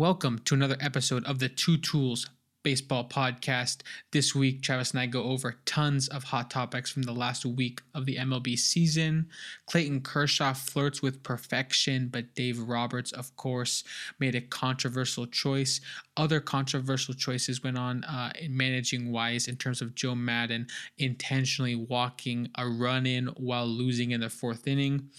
Welcome to another episode of the Two Tools Baseball Podcast. This week, Travis and I go over tons of hot topics from the last week of the MLB season. Clayton Kershaw flirts with perfection, but Dave Roberts, of course, made a controversial choice. Other controversial choices went on uh, in managing wise in terms of Joe Maddon intentionally walking a run in while losing in the fourth inning.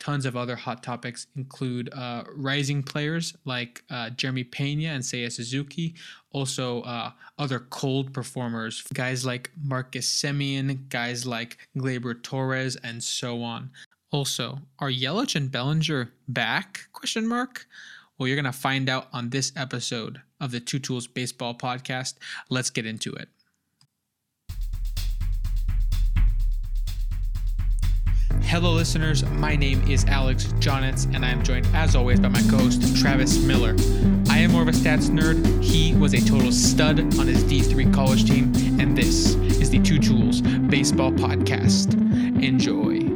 Tons of other hot topics include uh, rising players like uh, Jeremy Pena and Seiya Suzuki. Also, uh, other cold performers, guys like Marcus Semien, guys like Gleyber Torres, and so on. Also, are Yelich and Bellinger back? Question mark. Well, you're gonna find out on this episode of the Two Tools Baseball Podcast. Let's get into it. Hello, listeners. My name is Alex Jonitz, and I am joined, as always, by my co host, Travis Miller. I am more of a stats nerd. He was a total stud on his D3 college team, and this is the Two Tools Baseball Podcast. Enjoy.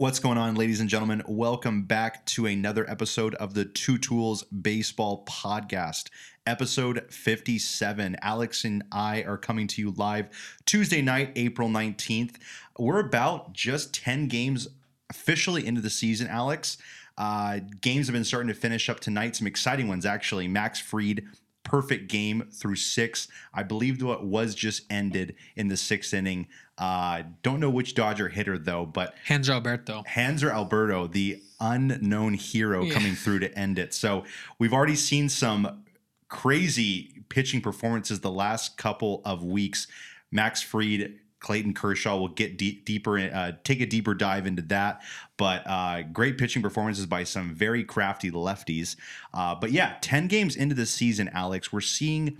What's going on, ladies and gentlemen? Welcome back to another episode of the Two Tools Baseball Podcast, episode 57. Alex and I are coming to you live Tuesday night, April 19th. We're about just 10 games officially into the season, Alex. Uh, games have been starting to finish up tonight. Some exciting ones, actually. Max Fried perfect game through six. I believe what was just ended in the sixth inning. Uh, don't know which Dodger hitter though, but Hanser Alberto. Hanser Alberto, the unknown hero Yeah. coming through to end it. So we've already seen some crazy pitching performances the last couple of weeks. Max Fried, Clayton Kershaw will get deep, deeper, uh, take a deeper dive into that. But uh, great pitching performances by some very crafty lefties. Uh, but yeah, 10 games into the season, Alex, we're seeing.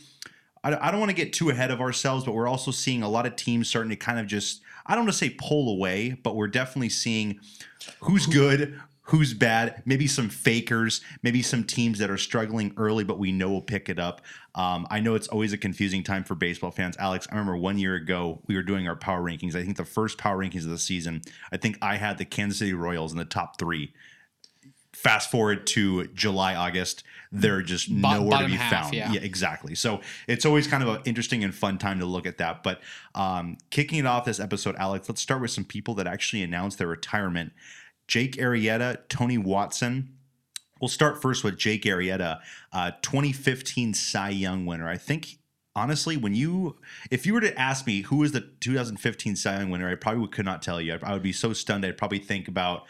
I I don't want to get too ahead of ourselves, but we're also seeing a lot of teams starting to kind of just, I don't want to say pull away, but we're definitely seeing who's good, who's bad, maybe some fakers, maybe some teams that are struggling early, but we know will pick it up. Um, I know it's always a confusing time for baseball fans. Alex, I remember one year ago we were doing our power rankings. I think the first power rankings of the season, I think I had the Kansas City Royals in the top three. Fast forward to July, August, they're just nowhere to be half, found. yeah. exactly. So it's always kind of an interesting and fun time to look at that. But um, kicking it off this episode, Alex, let's start with some people that actually announced their retirement. Jake Arrieta, Tony Watson. We'll start first with Jake Arrieta, uh, 2015 Cy Young winner. I think honestly, when you if you were to ask me who was the 2015 Cy Young winner, I probably could not tell you. I, would be so stunned. I'd probably think about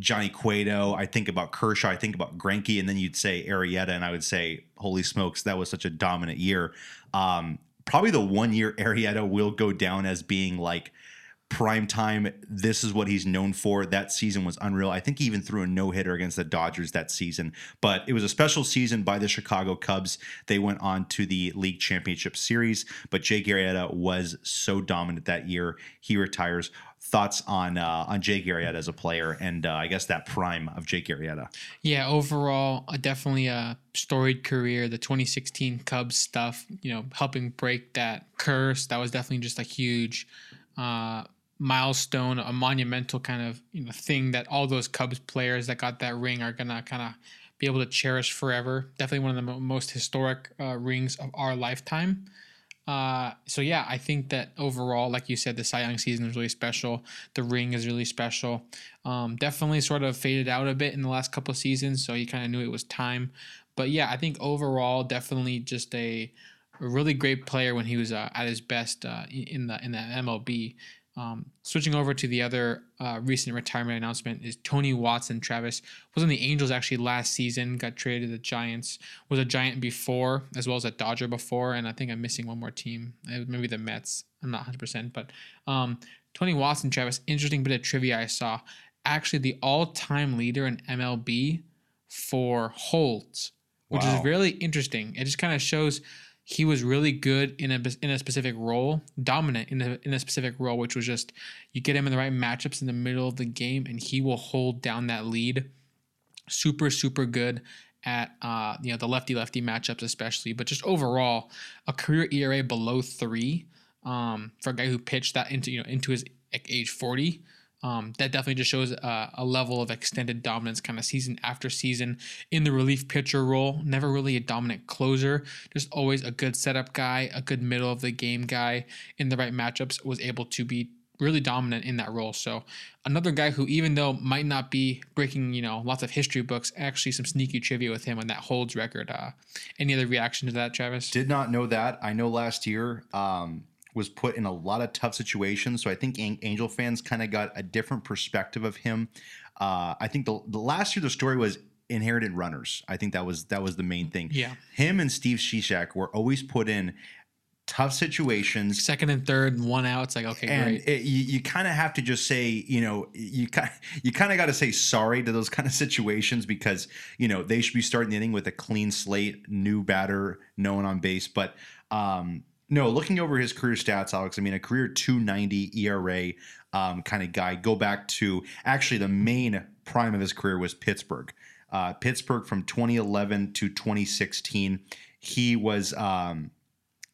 Johnny Cueto. I think about Kershaw. I think about Greinke, and then you'd say Arrieta, and I would say, "Holy smokes, that was such a dominant year." Um, probably the one year Arrieta will go down as being like prime time. This is what he's known for. That season was unreal. I think he even threw a no hitter against the Dodgers that season, but it was a special season by the Chicago Cubs. They went on to the league championship series, but Jake Arrieta was so dominant that year. He retires. Thoughts on uh, on Jake Arrieta as a player, and uh, I guess that prime of Jake Arrieta. Yeah, overall, uh, definitely a storied career. The 2016 Cubs stuff, you know, helping break that curse. That was definitely just a huge uh, milestone, a monumental kind of you know thing that all those Cubs players that got that ring are gonna kind of be able to cherish forever. Definitely one of the mo- most historic uh, rings of our lifetime. Uh, so yeah, I think that overall, like you said, the Cy Young season is really special. The ring is really special. Um, definitely sort of faded out a bit in the last couple of seasons, so you kind of knew it was time. But yeah, I think overall, definitely just a, a really great player when he was uh, at his best uh, in the in the MLB. Um, switching over to the other uh, recent retirement announcement is Tony Watson. Travis was on the Angels actually last season. Got traded to the Giants. Was a Giant before, as well as a Dodger before, and I think I'm missing one more team. Uh, Maybe the Mets. I'm not 100, percent but um, Tony Watson. Travis. Interesting bit of trivia I saw. Actually, the all-time leader in MLB for holds, which Wow. is really interesting. It just kind of shows he was really good in a in a specific role, dominant in a in a specific role, which was just you get him in the right matchups in the middle of the game, and he will hold down that lead. Super super good at uh, you know the lefty lefty matchups especially, but just overall a career ERA below three um, for a guy who pitched that into you know into his age forty. Um, that definitely just shows uh, a level of extended dominance, kind of season after season in the relief pitcher role. Never really a dominant closer, just always a good setup guy, a good middle of the game guy in the right matchups. Was able to be really dominant in that role. So another guy who, even though might not be breaking, you know, lots of history books, actually some sneaky trivia with him on that holds record. Uh, any other reaction to that, Travis? Did not know that. I know last year um, was put in a lot of tough situations, so I think Angel fans kind of got a different perspective of him. Uh, I think the, the last year the story was inherited runners. I think that was that was the main thing. Yeah. Him and Steve Cishek were always put in tough situations. Second and third, one out. It's like okay, and great. It, you, you kind of have to just say, you know, you kind you kind of got to say sorry to those kind of situations because you know they should be starting the inning with a clean slate, new batter, no one on base. But um, no, looking over his career stats, Alex. I mean, a career 290 ERA um, kind of guy. Go back to actually the main prime of his career was Pittsburgh. Uh, Pittsburgh from 2011 to 2016. He was um,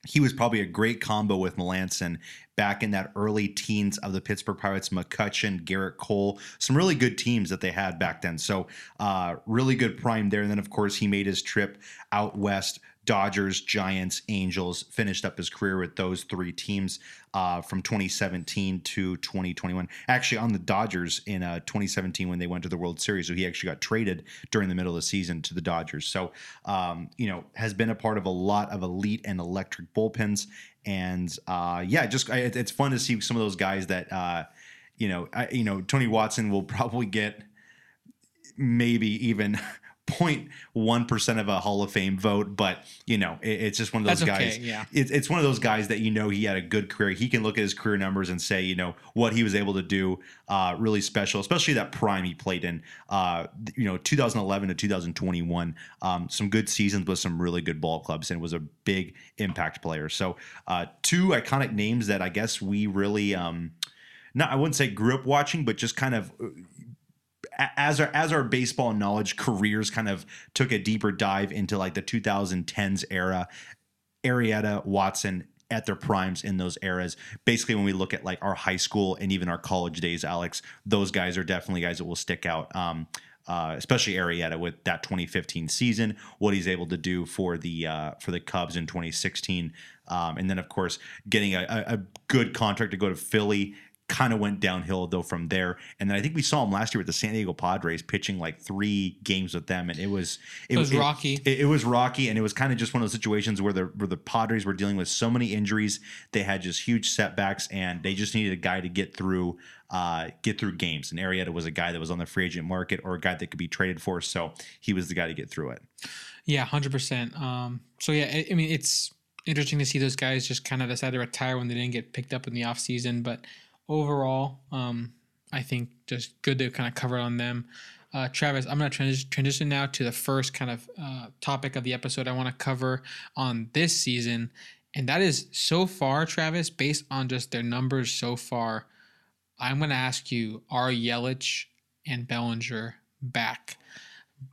he was probably a great combo with Melancon back in that early teens of the Pittsburgh Pirates. McCutchen, Gerrit Cole, some really good teams that they had back then. So, uh, really good prime there. And then, of course, he made his trip out west Dodgers, Giants, Angels, finished up his career with those three teams uh, from 2017 to 2021. Actually, on the Dodgers in uh, 2017 when they went to the World Series, so he actually got traded during the middle of the season to the Dodgers. So, um, you know, has been a part of a lot of elite and electric bullpens, and uh, yeah, just it, it's fun to see some of those guys that uh, you know, I, you know, Tony Watson will probably get maybe even 0.1% of a Hall of Fame vote, but you know, it, it's just one of those That's guys. okay, yeah. It's, it's one of those guys that you know he had a good career. He can look at his career numbers and say, you know, what he was able to do, uh, really special, especially that prime he played in, uh, you know, 2011 to 2021. Um, some good seasons with some really good ball clubs and was a big impact player. So, uh, two iconic names that I guess we really, um, not I wouldn't say grew up watching, but just kind of as our as our baseball knowledge careers kind of took a deeper dive into like the 2010s era, Arrieta, Watson at their primes in those eras. Basically, when we look at like our high school and even our college days, Alex, those guys are definitely guys that will stick out. Um, uh, especially Arrieta with that 2015 season, what he's able to do for the uh, for the Cubs in 2016, um, and then of course getting a, a, good contract to go to Philly kind of went downhill though from there. And then I think we saw him last year with the San Diego Padres pitching like three games with them, and it was it, it was rocky. It, it, was rocky, and it was kind of just one of those situations where the where the Padres were dealing with so many injuries, they had just huge setbacks, and they just needed a guy to get through. Uh, get through games, and Arrieta was a guy that was on the free agent market or a guy that could be traded for, so he was the guy to get through it. Yeah, hundred um, percent. So yeah, I, I mean, it's interesting to see those guys just kind of decide to retire when they didn't get picked up in the offseason. But overall, um, I think just good to kind of cover on them. Uh, Travis, I'm going to trans- transition now to the first kind of uh, topic of the episode I want to cover on this season. And that is so far, Travis, based on just their numbers so far, I'm going to ask you are Yelich and Bellinger back?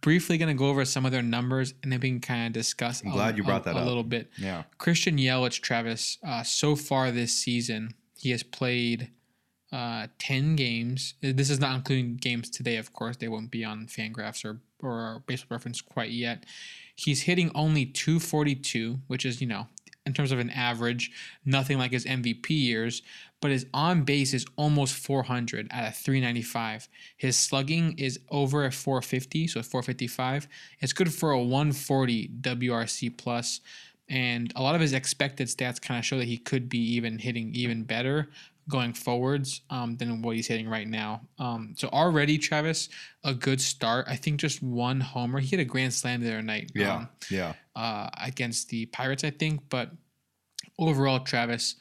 Briefly going to go over some of their numbers and then we can kind of discuss I'm glad a, you brought a, that a up. little bit. Yeah. Christian Yelich, Travis, uh, so far this season, he has played uh, 10 games. This is not including games today, of course. They won't be on Fangraphs or, or Baseball Reference quite yet. He's hitting only 242, which is, you know, in terms of an average, nothing like his MVP years, but his on base is almost 400 at a 395. His slugging is over a 450, so 455. It's good for a 140 WRC plus, and a lot of his expected stats kind of show that he could be even hitting even better going forwards um, than what he's hitting right now. Um, so already, Travis, a good start. I think just one homer. He hit a grand slam the other night. Yeah, um, yeah. Uh, against the Pirates, I think. But overall, Travis,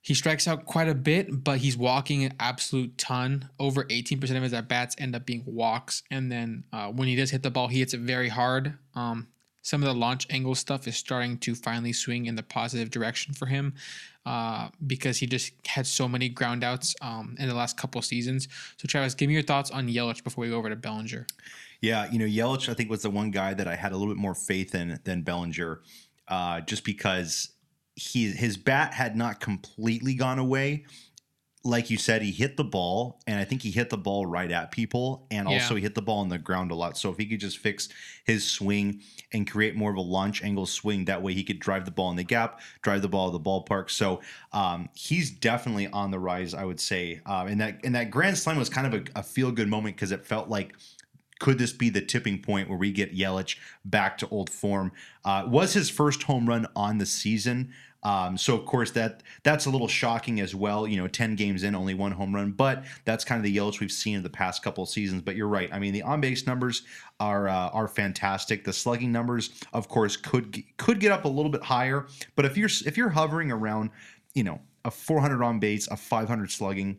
he strikes out quite a bit, but he's walking an absolute ton. Over 18% of his at bats end up being walks. And then uh, when he does hit the ball, he hits it very hard. Um, some of the launch angle stuff is starting to finally swing in the positive direction for him uh, because he just had so many groundouts um, in the last couple seasons. So, Travis, give me your thoughts on Yelich before we go over to Bellinger. Yeah, you know, Yelich, I think, was the one guy that I had a little bit more faith in than Bellinger, uh, just because he his bat had not completely gone away. Like you said, he hit the ball, and I think he hit the ball right at people, and Yeah. also he hit the ball on the ground a lot. So if he could just fix his swing and create more of a launch angle swing, that way he could drive the ball in the gap, drive the ball to the ballpark. So um, he's definitely on the rise, I would say. Um, and that and that grand slam was kind of a, a feel good moment because it felt like could this be the tipping point where we get Yelich back to old form? Uh, was his first home run on the season. Um, so of course that that's a little shocking as well. You know, ten games in, only one home run, but that's kind of the Yelich we've seen in the past couple seasons. But you're right. I mean, the on base numbers are uh, are fantastic. The slugging numbers, of course, could could get up a little bit higher. But if you're if you're hovering around, you know, a 400 on base, a 500 slugging,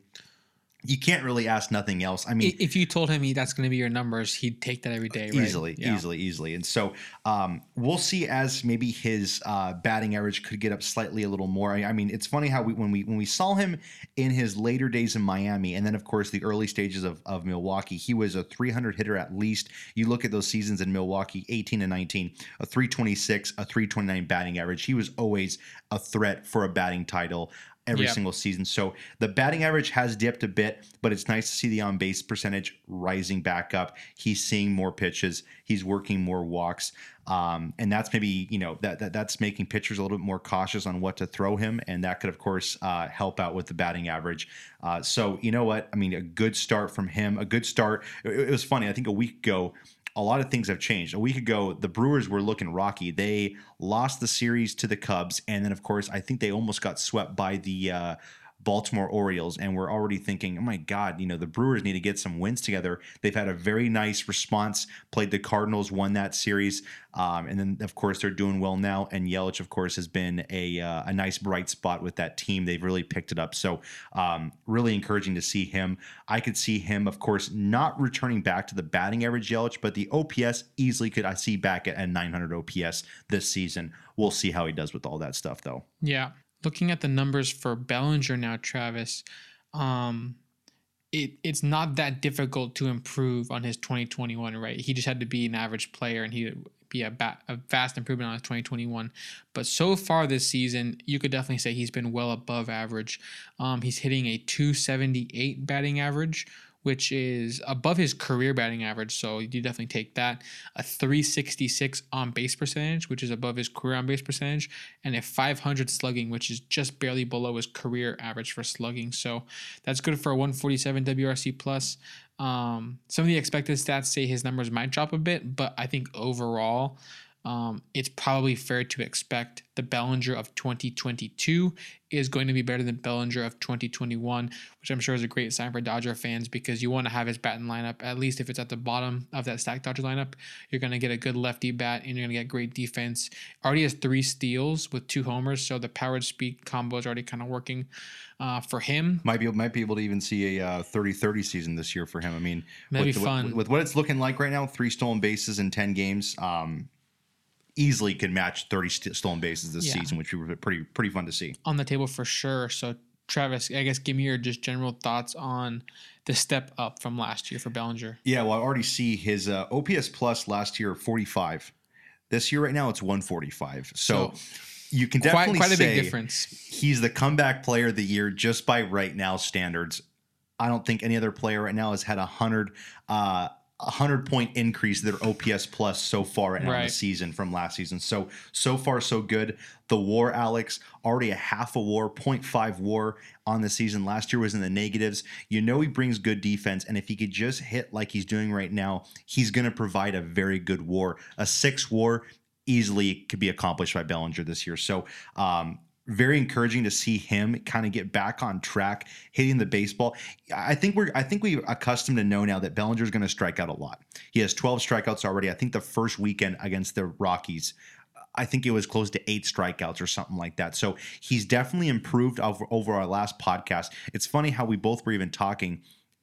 you can't really ask nothing else. I mean, If you told him he that's going to be your numbers, he'd take that every day. Right? easily, Yeah. easily, easily. And so um, we'll see as maybe his uh, batting average could get up slightly a little more. I, I mean, it's funny how we when we when we saw him in his later days in Miami, and then of course the early stages of, of Milwaukee, he was a 300 hitter at least. You look at those seasons in Milwaukee, 18 and 19, a 326, a 329 batting average. He was always a threat for a batting title every Yep. single season. So the batting average has dipped a bit, but it's nice to see the on base percentage rising back up. He's seeing more pitches. He's working more walks. Um, and that's maybe you know that, that that's making pitchers a little bit more cautious on what to throw him, and that could of course uh, help out with the batting average. Uh, so you know what I mean, a good start from him, a good start. It, it was funny. I think a week ago, a lot of things have changed. A week ago, the Brewers were looking rocky. They lost the series to the Cubs, and then of course, I think they almost got swept by the uh, Baltimore Orioles. And we're already thinking, oh my God, you know, the Brewers need to get some wins together. They've had a very nice response. Played the Cardinals, won that series, um, and then of course they're doing well now. And Yelich, of course, has been a uh, a nice bright spot with that team. They've really picked it up. So um, really encouraging to see him. I could see him, of course, not returning back to the batting average Yelich, but the OPS easily could I see back at, at 900 OPS this season. We'll see how he does with all that stuff, though. Yeah. Looking at the numbers for Bellinger now, Travis, um, it it's not that difficult to improve on his 2021, right? He just had to be an average player and he'd be a, ba- a vast improvement on his 2021. But so far this season, you could definitely say he's been well above average. Um, he's hitting a 278 batting average, which is above his career batting average. So you definitely take that. A 366 on base percentage, which is above his career on base percentage, and a 500 slugging, which is just barely below his career average for slugging. So that's good for a 147 WRC plus. Um, some of the expected stats say his numbers might drop a bit, but I think overall, um, it's probably fair to expect the Bellinger of 2022 is going to be better than Bellinger of 2021, which I'm sure is a great sign for Dodger fans because you want to have his batting lineup. At least if it's at the bottom of that stacked Dodger lineup, you're going to get a good lefty bat and you're going to get great defense. Already has three steals with two homers, so the powered speed combo is already kind of working uh, for him. Might be might be able to even see a uh, 30-30 season this year for him. I mean, That'd with, the- fun. With, with what it's looking like right now, three stolen bases in ten games, um, easily could match thirty st- stolen bases this Yeah. season, which would be pretty pretty fun to see. on the table for sure. So, Travis, I guess give me your just general thoughts on the step up from last year for Bellinger. Yeah, well, I already see his uh, OPS plus last year forty five. This year, right now, it's one forty five. So, you can Quite, definitely quite a say big difference. he's the comeback player of the year just by right now standards. I don't think any other player right now has had a hundred uh, a hundred point increase their OPS plus so far right in the season from last season. So so far so good. The WAR, Alex, already a half a WAR, 0.5 WAR on the season. Last year was in the negatives. You know he brings good defense, and if he could just hit like he's doing right now, he's going to provide a very good WAR. A six WAR easily could be accomplished by Bellinger this year. So um, very encouraging to see him kind of get back on track, hitting the baseball. I think we're I think we're accustomed to know now that Bellinger's going to strike out a lot. He has 12 strikeouts already. I think the first weekend against the Rockies. I think it was close to eight strikeouts or something like that. So he's definitely improved over, over our last podcast. It's funny how we both were even talking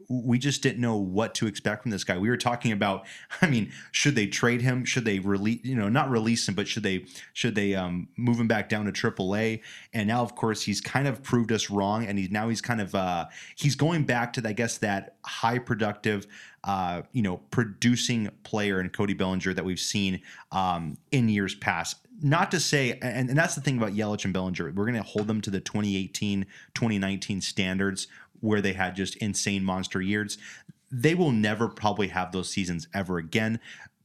we just didn't know what to expect from this guy. We were talking about, I mean, should they trade him? Should they release, you know, not release him, but should they should they um, move him back down to AAA? And now, of course, he's kind of proved us wrong, and he's now he's kind of uh, he's going back to I guess that high productive. Uh, you know, producing player in Cody Bellinger that we've seen um, in years past. Not to say, and, and that's the thing about Yelich and Bellinger, we're going to hold them to the 2018, 2019 standards where they had just insane monster years. They will never probably have those seasons ever again.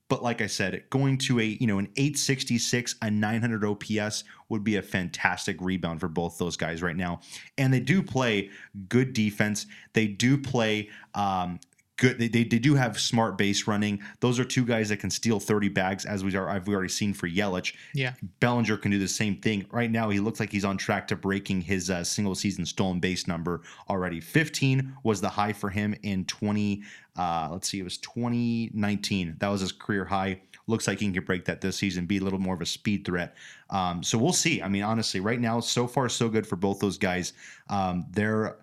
But like I said, going to a you know an 866, a 900 OPS would be a fantastic rebound for both those guys right now. And they do play good defense. They do play um, good. They, they, they do have smart base running. Those are two guys that can steal 30 bags, as we are I've already seen for Yelich. Yeah. Bellinger can do the same thing. Right now, he looks like he's on track to breaking his uh, single season stolen base number already. 15 was the high for him in 20. Uh, let's see, it was 2019. That was his career high. Looks like he can break that this season, be a little more of a speed threat. Um, so we'll see. I mean, honestly, right now, so far so good for both those guys. Um, they're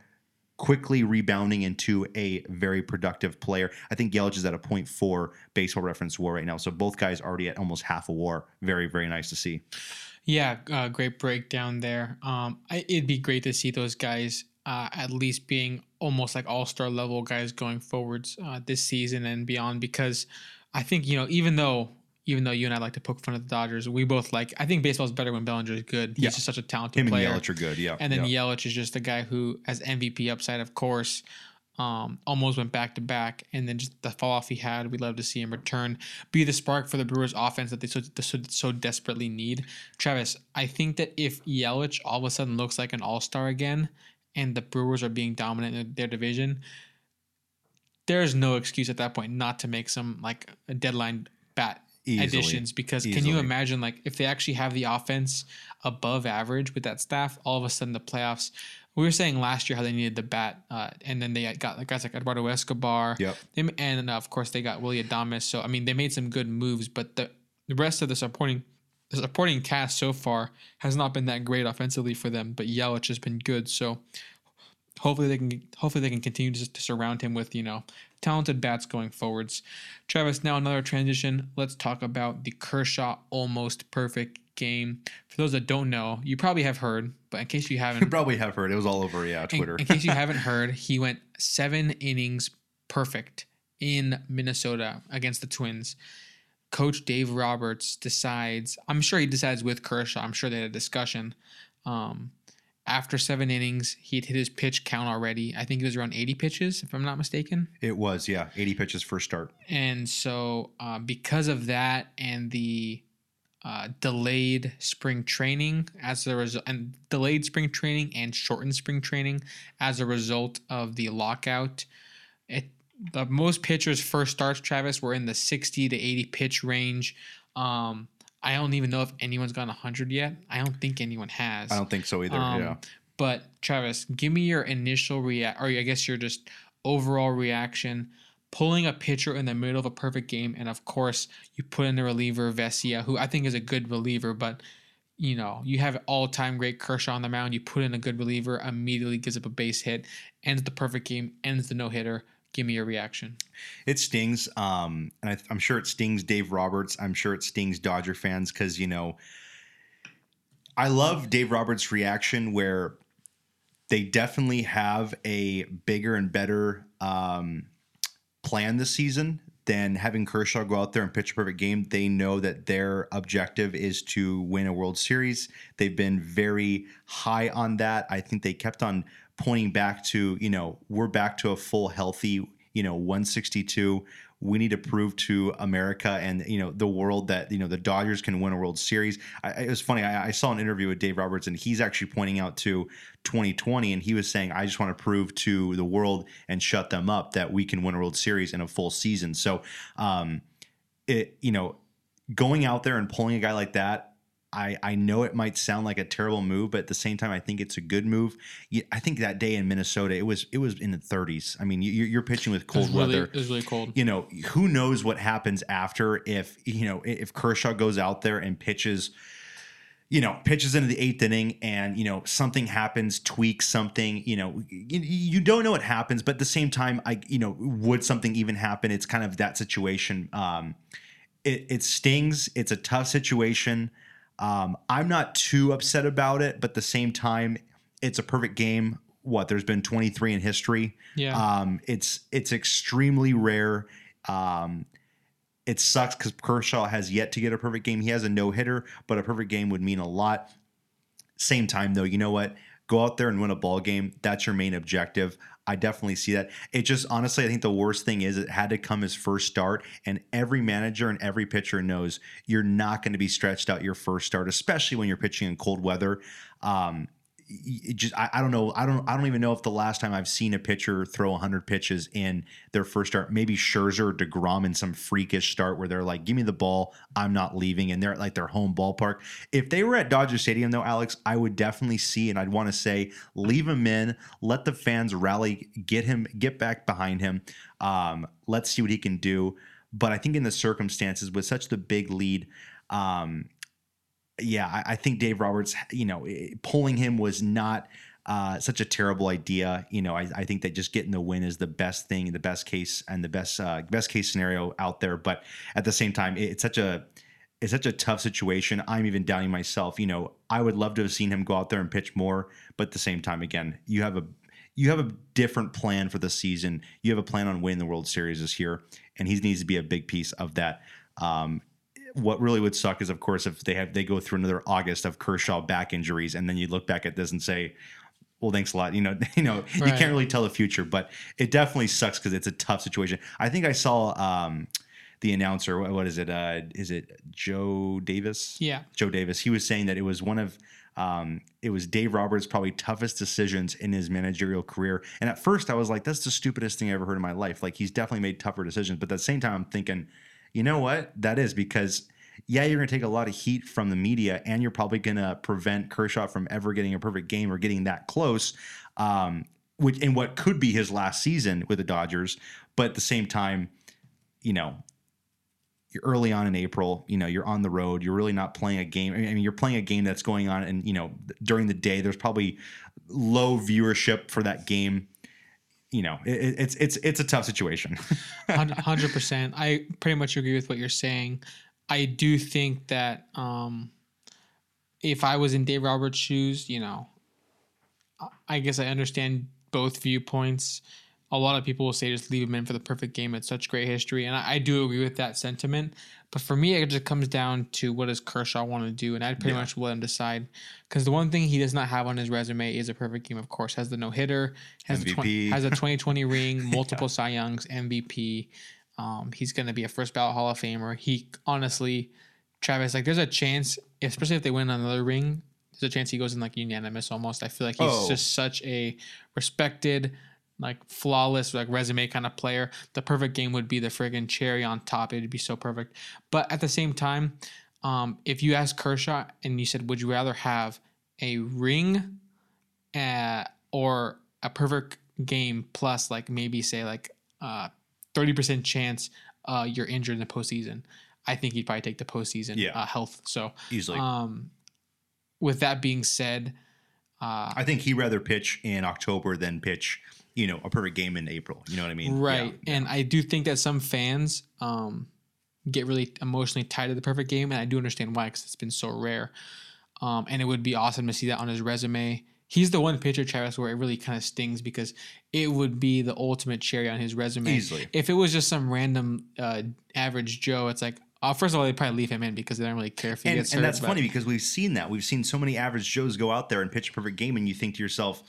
quickly rebounding into a very productive player. I think Yelich is at a 0.4 baseball reference war right now. So both guys already at almost half a war. Very, very nice to see. Yeah, uh, great breakdown there. Um, I, it'd be great to see those guys uh, at least being almost like all star level guys going forwards uh, this season and beyond because I think, you know, even though even though you and I like to poke fun at the Dodgers, we both like. I think baseball is better when Bellinger is good. He's Yeah. just such a talented Him player. and Yelich are good. Yeah. And then yeah. Yelich is just a guy who has MVP upside, of course. Um, almost went back to back, and then just the fall off he had. We'd love to see him return, be the spark for the Brewers' offense that they so, so, so desperately need. Travis, I think that if Yelich all of a sudden looks like an all star again, and the Brewers are being dominant in their division, there's no excuse at that point not to make some like a deadline bat Easily. additions because can you imagine like if they actually have the offense above average with that staff all of a sudden the playoffs we were saying last year how they needed the bat uh, and then they got like guys like eduardo escobar Yep. And uh, of course they got willy adames so i mean they made some good moves but the, the rest of the supporting the supporting cast so far has not been that great offensively for them but yelich has been good so hopefully they can hopefully they can continue to, to surround him with you know talented bats going forwards. Travis, now another transition. Let's talk about the Kershaw almost perfect game. For those that don't know, you probably have heard, but in case you haven't, you probably have heard. It was all over, yeah, in, Twitter. in case you haven't heard, he went seven innings perfect in Minnesota against the Twins. Coach Dave Roberts decides. I'm sure he decides with Kershaw. I'm sure they had a discussion. Um, after seven innings, he'd hit his pitch count already. I think it was around 80 pitches, if I'm not mistaken. it was, yeah, 80 pitches first start. And so, uh, because of that and the uh, delayed spring training as a result, and delayed spring training and shortened spring training as a result of the lockout, it the most pitchers first starts Travis were in the 60 to 80 pitch range. Um, I don't even know if anyone's gone 100 yet. I don't think anyone has. I don't think so either. Um, yeah. But Travis, give me your initial react, or I guess your just overall reaction, pulling a pitcher in the middle of a perfect game, and of course you put in the reliever Vesia, who I think is a good reliever, but you know you have all-time great Kershaw on the mound. You put in a good reliever, immediately gives up a base hit, ends the perfect game, ends the no hitter. Give me your reaction. It stings, um, and I, I'm sure it stings Dave Roberts. I'm sure it stings Dodger fans because you know, I love Dave Roberts' reaction where they definitely have a bigger and better um, plan this season than having Kershaw go out there and pitch a perfect game. They know that their objective is to win a World Series. They've been very high on that. I think they kept on pointing back to, you know, we're back to a full healthy, you know, 162. We need to prove to America and you know the world that you know the Dodgers can win a World Series. I, it was funny. I, I saw an interview with Dave Roberts, and he's actually pointing out to 2020, and he was saying, "I just want to prove to the world and shut them up that we can win a World Series in a full season." So, um, it you know, going out there and pulling a guy like that, I I know it might sound like a terrible move, but at the same time, I think it's a good move. I think that day in Minnesota, it was it was in the 30s. I mean, you, you're pitching with It cold really, weather it was really cold. you know, who knows what happens after if, you know, if Kershaw goes out there and pitches, you know, pitches into the eighth inning and, you know, something happens, tweaks something, you know, you, you don't know what happens, but at the same time, I, you know, would something even happen? It's kind of that situation. Um, it, it stings. It's a tough situation. Um, I'm not too upset about it, but at the same time, it's a perfect game. What there's been 23 in history. Yeah. Um, it's it's extremely rare. Um, it sucks because Kershaw has yet to get a perfect game. He has a no hitter, but a perfect game would mean a lot. Same time though, you know what? go out there and win a ball game. That's your main objective. I definitely see that. It just honestly, I think the worst thing is it had to come his first start, and every manager and every pitcher knows you're not going to be stretched out your first start, especially when you're pitching in cold weather. Um, it just I, I, don't know I don't I don't even know if the last time I've seen a pitcher throw 100 pitches in their first start maybe Scherzer or Degrom in some freakish start where they're like give me the ball I'm not leaving and they're at like their home ballpark. If they were at Dodger Stadium though Alex I would definitely see and I'd want to say leave him in let the fans rally get him get back behind him um, let's see what he can do. But I think in the circumstances with such the big lead um, yeah, I, I, think Dave Roberts, you know, eh, pulling him was not uh, such a terrible idea. You know, I, I, think that just getting the win is the best thing, the best case, and the best uh, best case scenario out there. But at the same time, it's such a it's such a tough situation. I'm even doubting myself. You know, I would love to have seen him go out there and pitch more, but at the same time, again, you have a you have a different plan for the season. You have a plan on winning the World Series this year, and he needs to be a big piece of that. Um, what really would suck is, of course, if they have they go through another August of Kershaw back injuries, and then you look back at this and say, "Well, thanks a lot." You know, you know, right. you can't really tell the future, but it definitely sucks because it's a tough situation. I think I saw um, the announcer. What is it? Uh, is it Joe Davis? Yeah, Joe Davis. He was saying that it was one of um, it was Dave Roberts' probably toughest decisions in his managerial career. And at first, I was like, "That's the stupidest thing I ever heard in my life." Like he's definitely made tougher decisions, but at the same time, I'm thinking you know what? That is because yeah, you're going to take a lot of heat from the media, and you're probably going to prevent Kershaw from ever getting a perfect game or getting that close, um, which in what could be his last season with the Dodgers. But at the same time, you know, you're early on in April. You know, you're on the road. You're really not playing a game. I mean, you're playing a game that's going on, and you know, during the day, there's probably low viewership for that game you know, it, it's it's it's a tough situation. Hundred percent. I pretty much agree with what you're saying. I do think that um, if I was in Dave Roberts' shoes, you know, I guess I understand both viewpoints. A lot of people will say just leave him in for the perfect game. It's such great history, and I, I do agree with that sentiment. But for me, it just comes down to what does Kershaw want to do, and I'd pretty yeah. much let him decide. Because the one thing he does not have on his resume is a perfect game. Of course, has the no hitter, has a has a 2020 ring, multiple yeah. Cy Youngs, MVP. Um, he's going to be a first ballot Hall of Famer. He honestly, Travis, like there's a chance, especially if they win another ring, there's a chance he goes in like unanimous almost. I feel like he's oh. just such a respected like flawless like resume kind of player. The perfect game would be the friggin' cherry on top. It'd be so perfect. But at the same time, um, if you ask Kershaw and you said, would you rather have a ring uh, or a perfect game plus like maybe say like uh 30% chance uh, you're injured in the postseason. I think he'd probably take the postseason yeah. uh, health. So easily. Um, with that being said, uh, I think he'd rather pitch in October than pitch you know a perfect game in April. You know what I mean? Right. Yeah, and. I do think that some fans um, get really emotionally tied to the perfect game, and I do understand why because it's been so rare. Um, and it would be awesome to see that on his resume. He's the one pitcher, Travis, where it really kind of stings because it would be the ultimate cherry on his resume. Easily. If it was just some random uh, average Joe, it's like uh, first of all, they probably leave him in because they don't really care if he and, gets hurt. And that's funny because we've seen that. We've seen so many average Joes go out there and pitch a perfect game, and you think to yourself,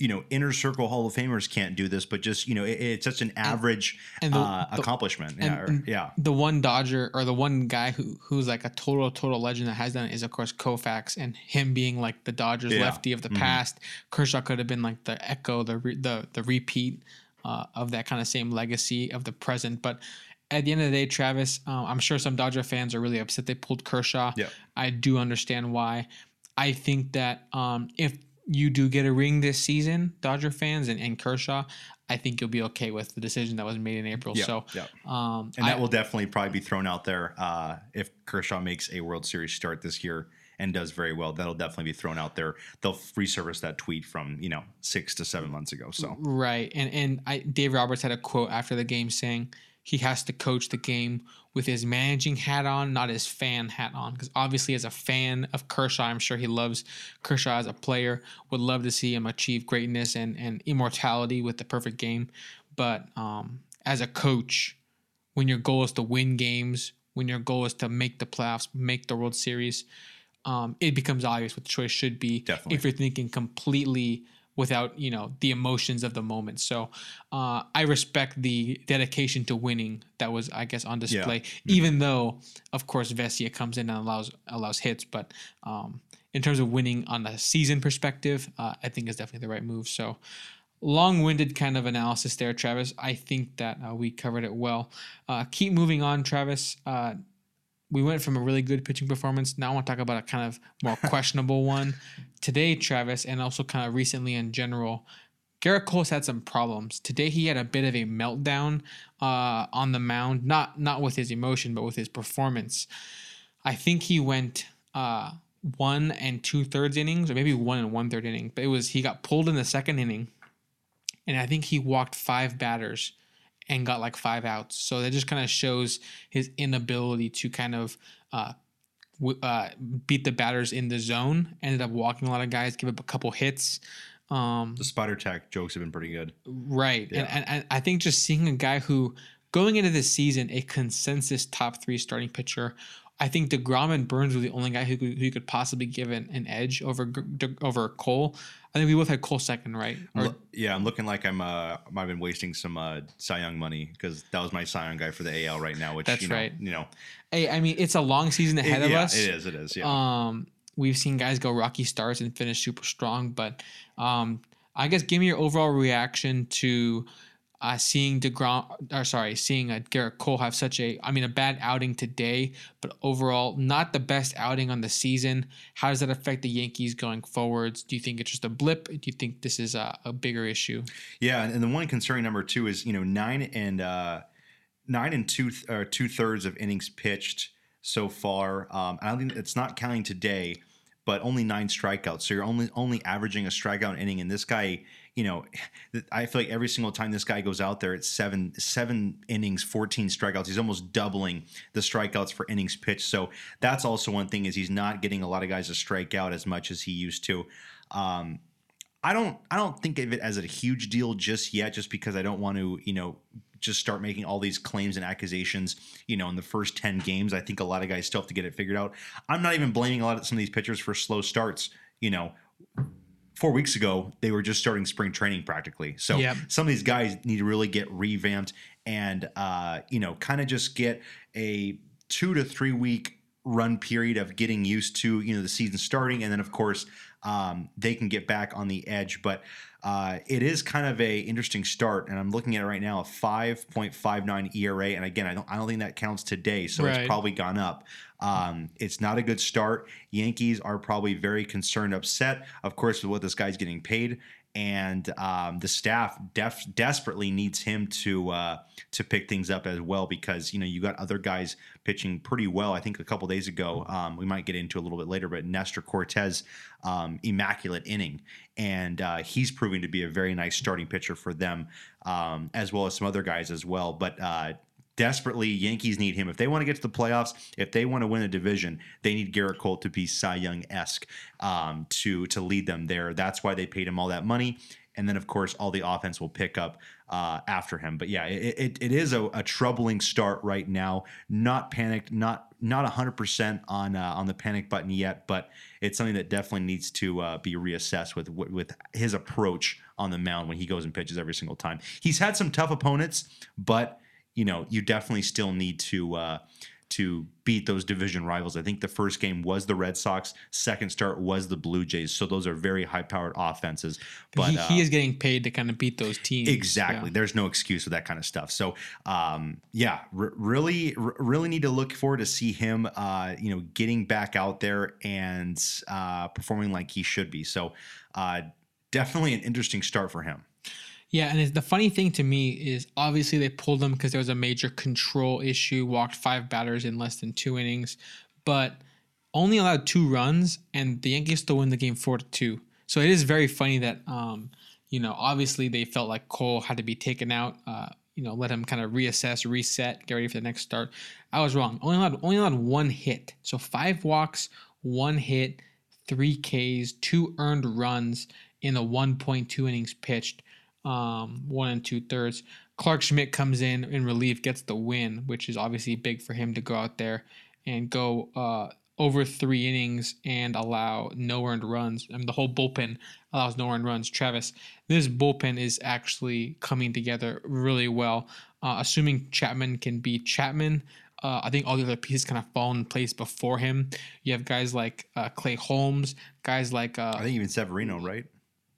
you know, inner circle Hall of Famers can't do this, but just you know, it, it's such an average and, and the, uh, the, accomplishment. And, yeah, or, yeah. The one Dodger or the one guy who who's like a total total legend that has done it is of course Koufax, and him being like the Dodgers yeah. lefty of the mm-hmm. past. Kershaw could have been like the echo, the re, the the repeat uh, of that kind of same legacy of the present, but. At the end of the day, Travis, uh, I'm sure some Dodger fans are really upset they pulled Kershaw. Yeah. I do understand why. I think that um, if you do get a ring this season, Dodger fans and, and Kershaw, I think you'll be okay with the decision that was made in April. Yep, so, yep. Um, and that I, will definitely probably be thrown out there uh, if Kershaw makes a World Series start this year and does very well. That'll definitely be thrown out there. They'll resurface that tweet from you know six to seven months ago. So right, and and I, Dave Roberts had a quote after the game saying he has to coach the game with his managing hat on, not his fan hat on. Because obviously, as a fan of Kershaw, I'm sure he loves Kershaw as a player, would love to see him achieve greatness and, and immortality with the perfect game. But um, as a coach, when your goal is to win games, when your goal is to make the playoffs, make the World Series, um, it becomes obvious what the choice should be. Definitely. If you're thinking completely without you know the emotions of the moment. So uh, I respect the dedication to winning that was I guess on display. Even though of course Vesia comes in and allows allows hits, but um, in terms of winning on a season perspective, uh, I think is definitely the right move. So long-winded kind of analysis there, Travis. I think that uh, we covered it well. Uh, keep moving on, Travis. We went from a really good pitching performance. Now I want to talk about a kind of more questionable one. Today, Travis, and also kind of recently in general, Gerrit Cole's had some problems. Today he had a bit of a meltdown uh, on the mound, not not with his emotion, but with his performance. I think he went uh, one and two thirds innings, or maybe one and one third inning. But it was he got pulled in the second inning, and I think he walked five batters and got like five outs. So that just kind of shows his inability to kind of uh, w- uh, beat the batters in the zone. Ended up walking a lot of guys, give up a couple hits. Um, The spider tack jokes have been pretty good. Right. Yeah. And, and, and I think just seeing a guy who, going into this season, a consensus top three starting pitcher, I think DeGrom and Burnes were the only guy who could, who could possibly give an, an edge over over Cole. I think we both had Cole second, right? Or, yeah, I'm looking like I'm uh I've been wasting some uh Cy Young money because that was my Cy Young guy for the AL right now, which That's you know, right. You know, hey, I mean, it's a long season ahead it, of yeah, us. it is. It is. Yeah. Um, we've seen guys go rocky starts and finish super strong, but um, I guess give me your overall reaction to uh, seeing Degrom, or sorry, seeing uh, Gerrit Cole have such a, I mean, a bad outing today, but overall not the best outing on the season. How does that affect the Yankees going forwards? Do you think it's just a blip? Do you think this is a, a bigger issue? Yeah, and the one concerning number two is you know nine and uh, nine and two th- or two thirds of innings pitched so far. Um, I don't think it's not counting today, but only nine strikeouts. So you're only only averaging a strikeout inning, and this guy, you know, I feel like every single time this guy goes out there, it's seven seven innings, fourteen strikeouts. He's almost doubling the strikeouts for innings pitched. So that's also one thing is he's not getting a lot of guys to strike out as much as he used to. Um, I don't I don't think of it as a huge deal just yet, just because I don't want to, you know, just start making all these claims and accusations, you know, in the first 10 games. I think a lot of guys still have to get it figured out. I'm not even blaming a lot of some of these pitchers for slow starts, you know. Four weeks ago, they were just starting spring training practically. So Yep. some of these guys need to really get revamped and uh, you know, kind of just get a two to three week run period of getting used to you know the season starting and then of course um, they can get back on the edge but uh, it is kind of a interesting start and i'm looking at it right now a 5.59 era and again i don't i don't think that counts today so Right. it's probably gone up um, it's not a good start yankees are probably very concerned upset of course with what this guy's getting paid and um, the staff def- desperately needs him to uh, to pick things up as well because you know you got other guys pitching pretty well. I think a couple days ago um, we might get into a little bit later, but Nestor Cortes um, immaculate inning, and uh, he's proving to be a very nice starting pitcher for them um, as well as some other guys as well. But uh, desperately Yankees need him if they want to get to the playoffs. If they want to win a division, they need Gerrit Cole to be Cy Young esque um, to to lead them there. That's why they paid him all that money. And then, of course, all the offense will pick up uh, after him. But yeah, it, it, it is a, a troubling start right now. Not panicked, not not hundred percent on uh, on the panic button yet, but it's something that definitely needs to uh, be reassessed with with his approach on the mound when he goes and pitches every single time. He's had some tough opponents, but you know, you definitely still need to uh, to beat those division rivals. I think the first game was the Red Sox, second start was the Blue Jays. So those are very high powered offenses. But he, uh, he is getting paid to kind of beat those teams. Exactly. Yeah. There's no excuse for that kind of stuff. So, um, yeah, r- really, r- really need to look forward to see him, uh, you know, getting back out there and uh, performing like he should be. So, uh, definitely an interesting start for him. Yeah, and the funny thing to me is obviously they pulled him because there was a major control issue, walked five batters in less than two innings, but only allowed two runs, and the Yankees still win the game four to two. So it is very funny that, um, you know, obviously they felt like Cole had to be taken out. Uh, you know, let him kind of reassess, reset, get ready for the next start. I was wrong. Only allowed only allowed one hit. So five walks, one hit, three Ks, two earned runs in the 1.2 innings pitched um, one and two thirds. Clarke Schmidt comes in in relief, gets the win, which is obviously big for him to go out there and go uh, over three innings and allow no earned runs. I mean, the whole bullpen allows no earned runs. Travis, this bullpen is actually coming together really well. Uh, assuming Chapman can be Chapman, uh, I think all the other pieces kind of fall in place before him. You have guys like uh, Clay Holmes, guys like uh, I think even Severino, right?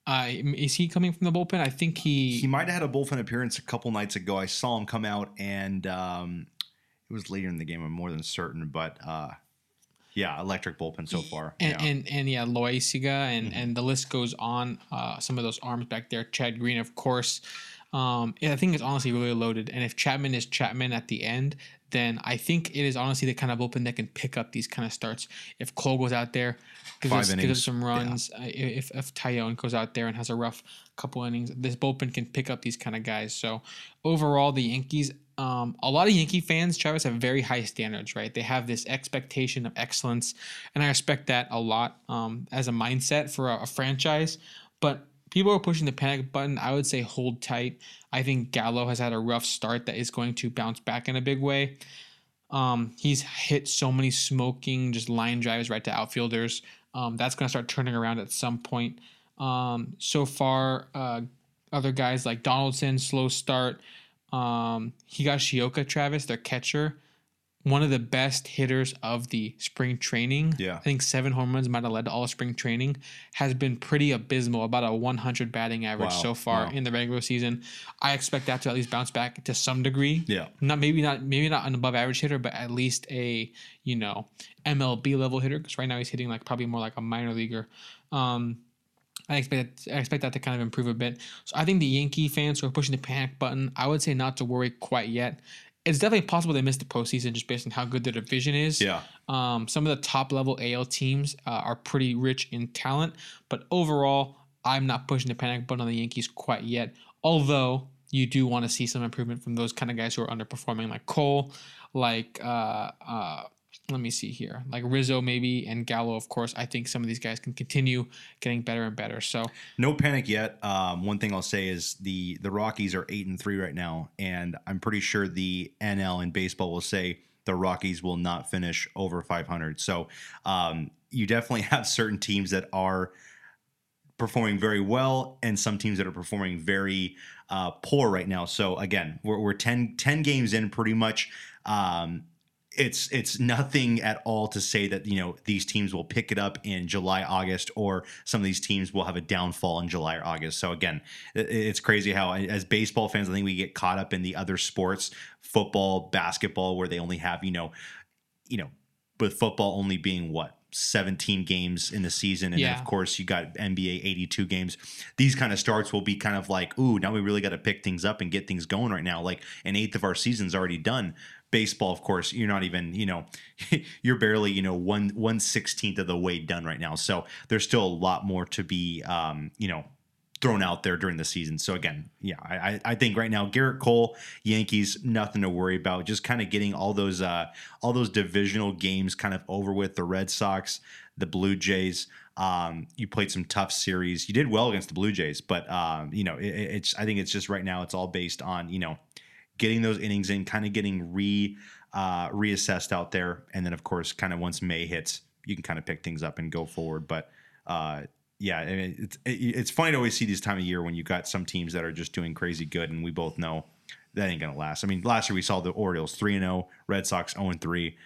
Uh, is he coming from the bullpen? I think he. He might have had a bullpen appearance a couple nights ago. I saw him come out, and um, it was later in the game. I'm more than certain, but uh, yeah, electric bullpen so far. and yeah. and, and yeah, Loaisiga and Mhm. and the list goes on. Uh, some of those arms back there, Chad Green, of course. Um, yeah, I think it's honestly really loaded. And if Chapman is Chapman at the end, then I think it is honestly the kind of open that can pick up these kind of starts. If Cole goes out there, gives us, gives us some yeah. runs. Uh, if if Taillon goes out there and has a rough couple innings, this bullpen can pick up these kind of guys. So overall, the Yankees. Um, a lot of Yankee fans, Travis, have very high standards, right? They have this expectation of excellence, and I respect that a lot um, as a mindset for a, a franchise. But people are pushing the panic button. I would say hold tight. I think Gallo has had a rough start that is going to bounce back in a big way. Um, he's hit so many smoking just line drives right to outfielders. Um, that's going to start turning around at some point. Um, so far, uh, other guys like Donaldson, slow start. Um, Higashioka Travis, their catcher, one of the best hitters of the spring training. Yeah. I think seven home runs might have led to all spring training. Has been pretty abysmal, about a 100 batting average Wow, so far wow. in the regular season. I expect that to at least bounce back to some degree yeah. not maybe not maybe not an above average hitter, but at least a you know MLB level hitter. Because right now he's hitting like probably more like a minor leaguer. Um, I expect I expect that to kind of improve a bit. So I think the Yankee fans who are pushing the panic button, I would say not to worry quite yet. It's definitely possible they missed the postseason just based on how good their division is. Yeah. Um, some of the top level AL teams uh, are pretty rich in talent, but overall, I'm not pushing the panic button on the Yankees quite yet. Although you do want to see some improvement from those kind of guys who are underperforming, like Cole, like uh, uh, let me see here, like Rizzo maybe, and Gallo. Of course, I think some of these guys can continue getting better and better. So No panic yet. Um, one thing I'll say is the the Rockies are eight and three right now, and I'm pretty sure the NL and baseball will say the Rockies will not finish over 500. So um, you definitely have certain teams that are performing very well and some teams that are performing very uh, poor right now. So again, we're, we're 10, 10 games in pretty much. Um, it's it's nothing at all to say that you know these teams will pick it up in July August or some of these teams will have a downfall in July or August. So again, it's crazy how as baseball fans I think we get caught up in the other sports, football, basketball where they only have, you know, you know, with football only being what 17 games in the season and Yeah. of course you got NBA 82 games. These kind of starts will be kind of like, ooh, now we really got to pick things up and get things going right now. Like an eighth of our season's already done. Baseball, of course, you're not even, you know, you're barely, you know, one one sixteenth of the way done right now. So there's still a lot more to be, um, you know, thrown out there during the season. So again, yeah, I, I- think right now Gerrit Cole, Yankees, nothing to worry about. Just kind of getting all those uh, all those divisional games kind of over with. The Red Sox, the Blue Jays. Um, you played some tough series. You did well against the Blue Jays, but um, you know it- it's. I think it's just right now it's all based on you know getting those innings in, kind of getting re uh, reassessed out there, and then of course, kind of once May hits, you can kind of pick things up and go forward. But uh, yeah, I mean, it's it, it's funny to always see this time of year when you got some teams that are just doing crazy good, and we both know that ain't gonna last. I mean, last year we saw the Orioles three and zero, Red Sox zero and three.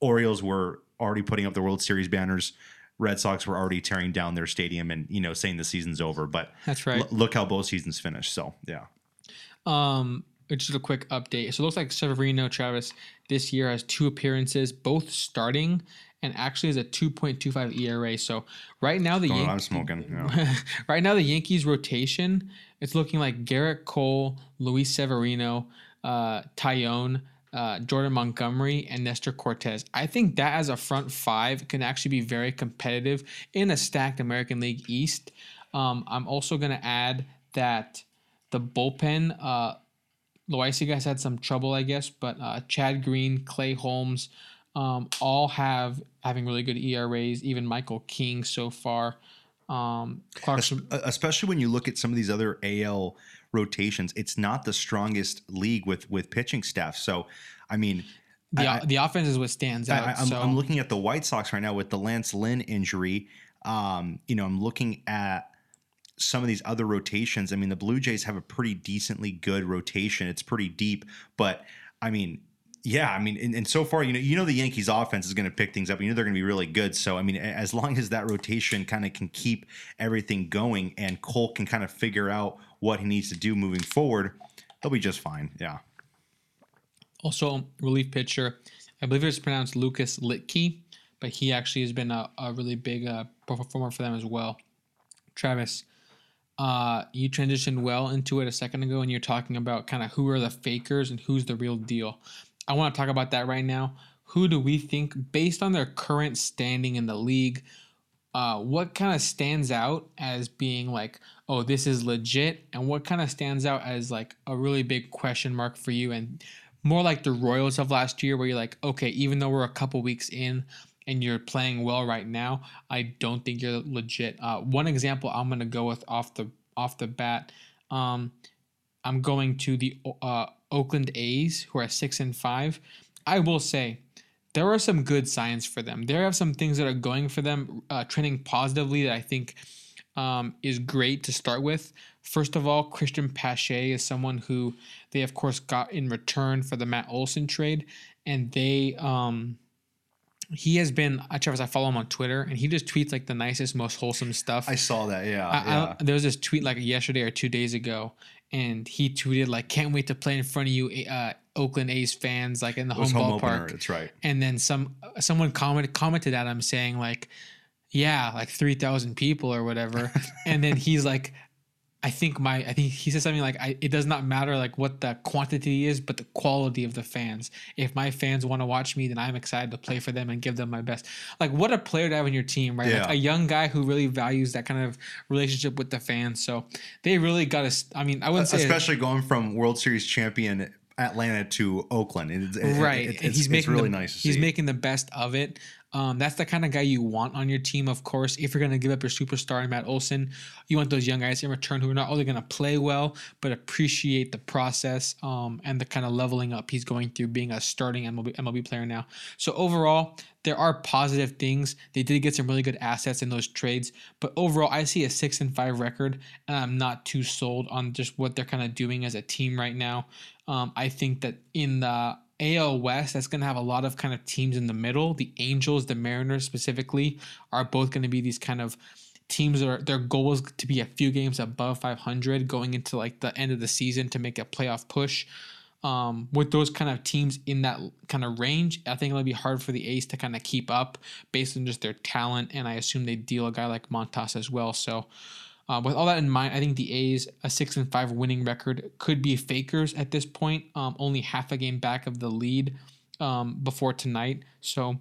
Orioles were already putting up the World Series banners. Red Sox were already tearing down their stadium and you know saying the season's over. But that's right. l- look how both seasons finished. So yeah, Um, just a quick update. So it looks like Severino Travis this year has two appearances, both starting, and actually has a 2.25 ERA. So right now the Yan- I'm smoking. Yeah. right now the Yankees rotation it's looking like Gerrit Cole, Luis Severino, uh, Taillon, uh, Jordan Montgomery, and Nestor Cortes. I think that as a front five can actually be very competitive in a stacked American League East. Um, I'm also going to add that the bullpen, uh, Loaisiga has had some trouble, I guess, but uh, Chad Green, Clay Holmes, um, all have having really good ERAs. Even Michael King so far. Um, Clarkson, especially when you look at some of these other AL rotations, it's not the strongest league with with pitching staff. So, I mean, the I- the offense is what stands out. I, am so I'm looking at the White Sox right now with the Lance Lynn injury. Um, you know, I'm looking at some of these other rotations. I mean, the Blue Jays have a pretty decently good rotation. It's pretty deep, but I mean, yeah, I mean, and, and so far, you know, you know, the Yankees' offense is going to pick things up. You know, they're going to be really good. So, I mean, as long as that rotation kind of can keep everything going, and Cole can kind of figure out what he needs to do moving forward, they'll be just fine. Yeah. also relief pitcher, I believe it's pronounced Lucas Luetge, but he actually has been a, a really big uh, performer for them as well. Travis, uh, you transitioned well into it a second ago, and you're talking about kind of who are the fakers and who's the real deal. I want to talk about that right now. Who do we think, based on their current standing in the league, uh, what kind of stands out as being like, oh, this is legit, and what kind of stands out as like a really big question mark for you, and more like the Royals of last year, where you're like, okay, even though we're a couple weeks in and you're playing well right now, I don't think you're legit. Uh, one example I'm gonna go with off the off the bat, um, I'm going to the uh, Oakland A's, who are six and five. I will say there are some good signs for them. There are some things that are going for them, uh, trending positively that I think um, is great to start with. First of all, Cristian Pache is someone who they, of course, got in return for the Matt Olson trade, and they. Um, he has been, uh, Travis, I follow him on Twitter, and he just tweets like the nicest, most wholesome stuff. I saw that. Yeah. I, yeah. I, there was this tweet like yesterday or two days ago, and he tweeted like, "Can't wait to play in front of you, uh, Oakland A's fans, like in the home, home ballpark." opener. That's right. And then some someone commented commented at him saying like, "Yeah, like three thousand people or whatever," and then he's like. I think my I think he said something like I, it does not matter like what the quantity is, but the quality of the fans. If my fans want to watch me, then I'm excited to play for them and give them my best. Like what a player to have on your team, right? Yeah. Like a young guy who really values that kind of relationship with the fans. So they really got to. I mean, I wouldn't say especially going from World Series champion Atlanta to Oakland. It- it- right, it- it's, he's it's making really the, nice. To he's see. making the best of it. Um, that's the kind of guy you want on your team, of course. If you're going to give up your superstar Matt Olson, you want those young guys in return who are not only going to play well, but appreciate the process um, and the kind of leveling up he's going through being a starting MLB, MLB player now. So overall, there are positive things. They did get some really good assets in those trades, but overall, I see a six and five record, and I'm not too sold on just what they're kind of doing as a team right now. Um, I think that in the AL West, that's going to have a lot of kind of teams in the middle. The Angels, the Mariners specifically, are both going to be these kind of teams that are their goal is to be a few games above 500 going into like the end of the season to make a playoff push. Um, with those kind of teams in that kind of range, I think it'll be hard for the A's to kind of keep up based on just their talent. And I assume they deal a guy like Montas as well. So, uh, with all that in mind, I think the A's a six and five winning record could be fakers at this point. Um, only half a game back of the lead um, before tonight, so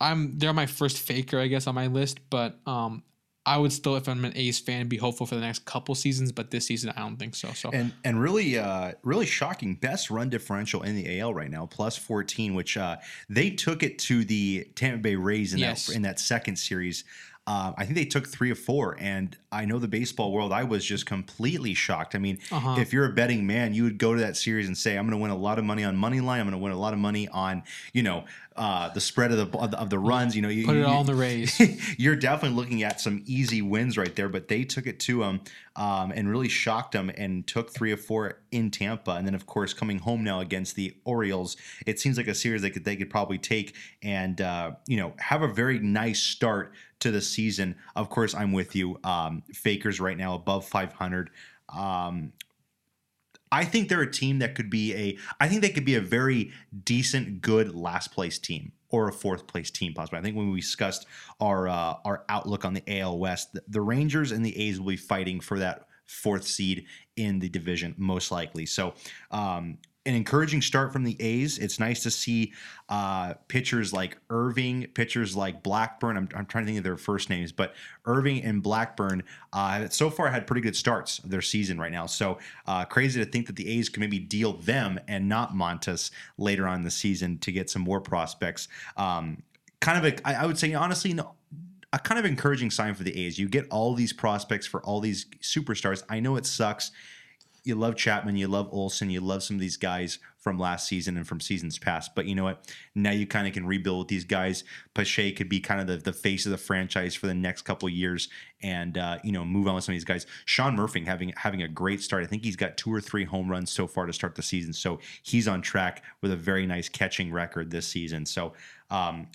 I'm they're my first faker, I guess, on my list. But um, I would still, if I'm an A's fan, be hopeful for the next couple seasons. But this season, I don't think so. So and and really uh really shocking best run differential in the AL right now plus 14 which uh they took it to the Tampa Bay Rays in Yes. that in that second series uh, I think they took three or four, and I know the baseball world. I was just completely shocked. I mean, Uh-huh. if you're a betting man, you would go to that series and say, "I'm going to win a lot of money on money line. I'm going to win a lot of money on, you know, uh, the spread of the of the, of the runs. You know, you, put it you- all in the Rays. you're definitely looking at some easy wins right there, but they took it to them um, and really shocked them and took three of four in Tampa. And then, of course, coming home now against the Orioles, it seems like a series they could they could probably take and uh, you know have a very nice start to the season. Of course, I'm with you. Um, Fakers right now above 500. Um, I think they're a team that could be a. I think they could be a very decent, good last place team or a fourth place team possibly. I think when we discussed our uh, our outlook on the AL West, the, the Rangers and the A's will be fighting for that fourth seed in the division most likely. So. Um, an encouraging start from the A's. It's nice to see uh, pitchers like Irving, pitchers like Blackburn. I'm, I'm trying to think of their first names, but Irving and Blackburn uh, so far had pretty good starts of their season right now. So uh, crazy to think that the A's could maybe deal them and not Montas later on in the season to get some more prospects. Um, kind of a, I I would say honestly, no, a kind of encouraging sign for the A's. You get all these prospects for all these superstars. I know it sucks. You love Chapman, you love Olson, you love some of these guys from last season and from seasons past. But you know what? Now you kind of can rebuild with these guys. Pache could be kind of the, the face of the franchise for the next couple years, and uh, you know move on with some of these guys. Sean Murphy having having a great start. I think he's got two or three home runs so far to start the season, so he's on track with a very nice catching record this season. So. Um,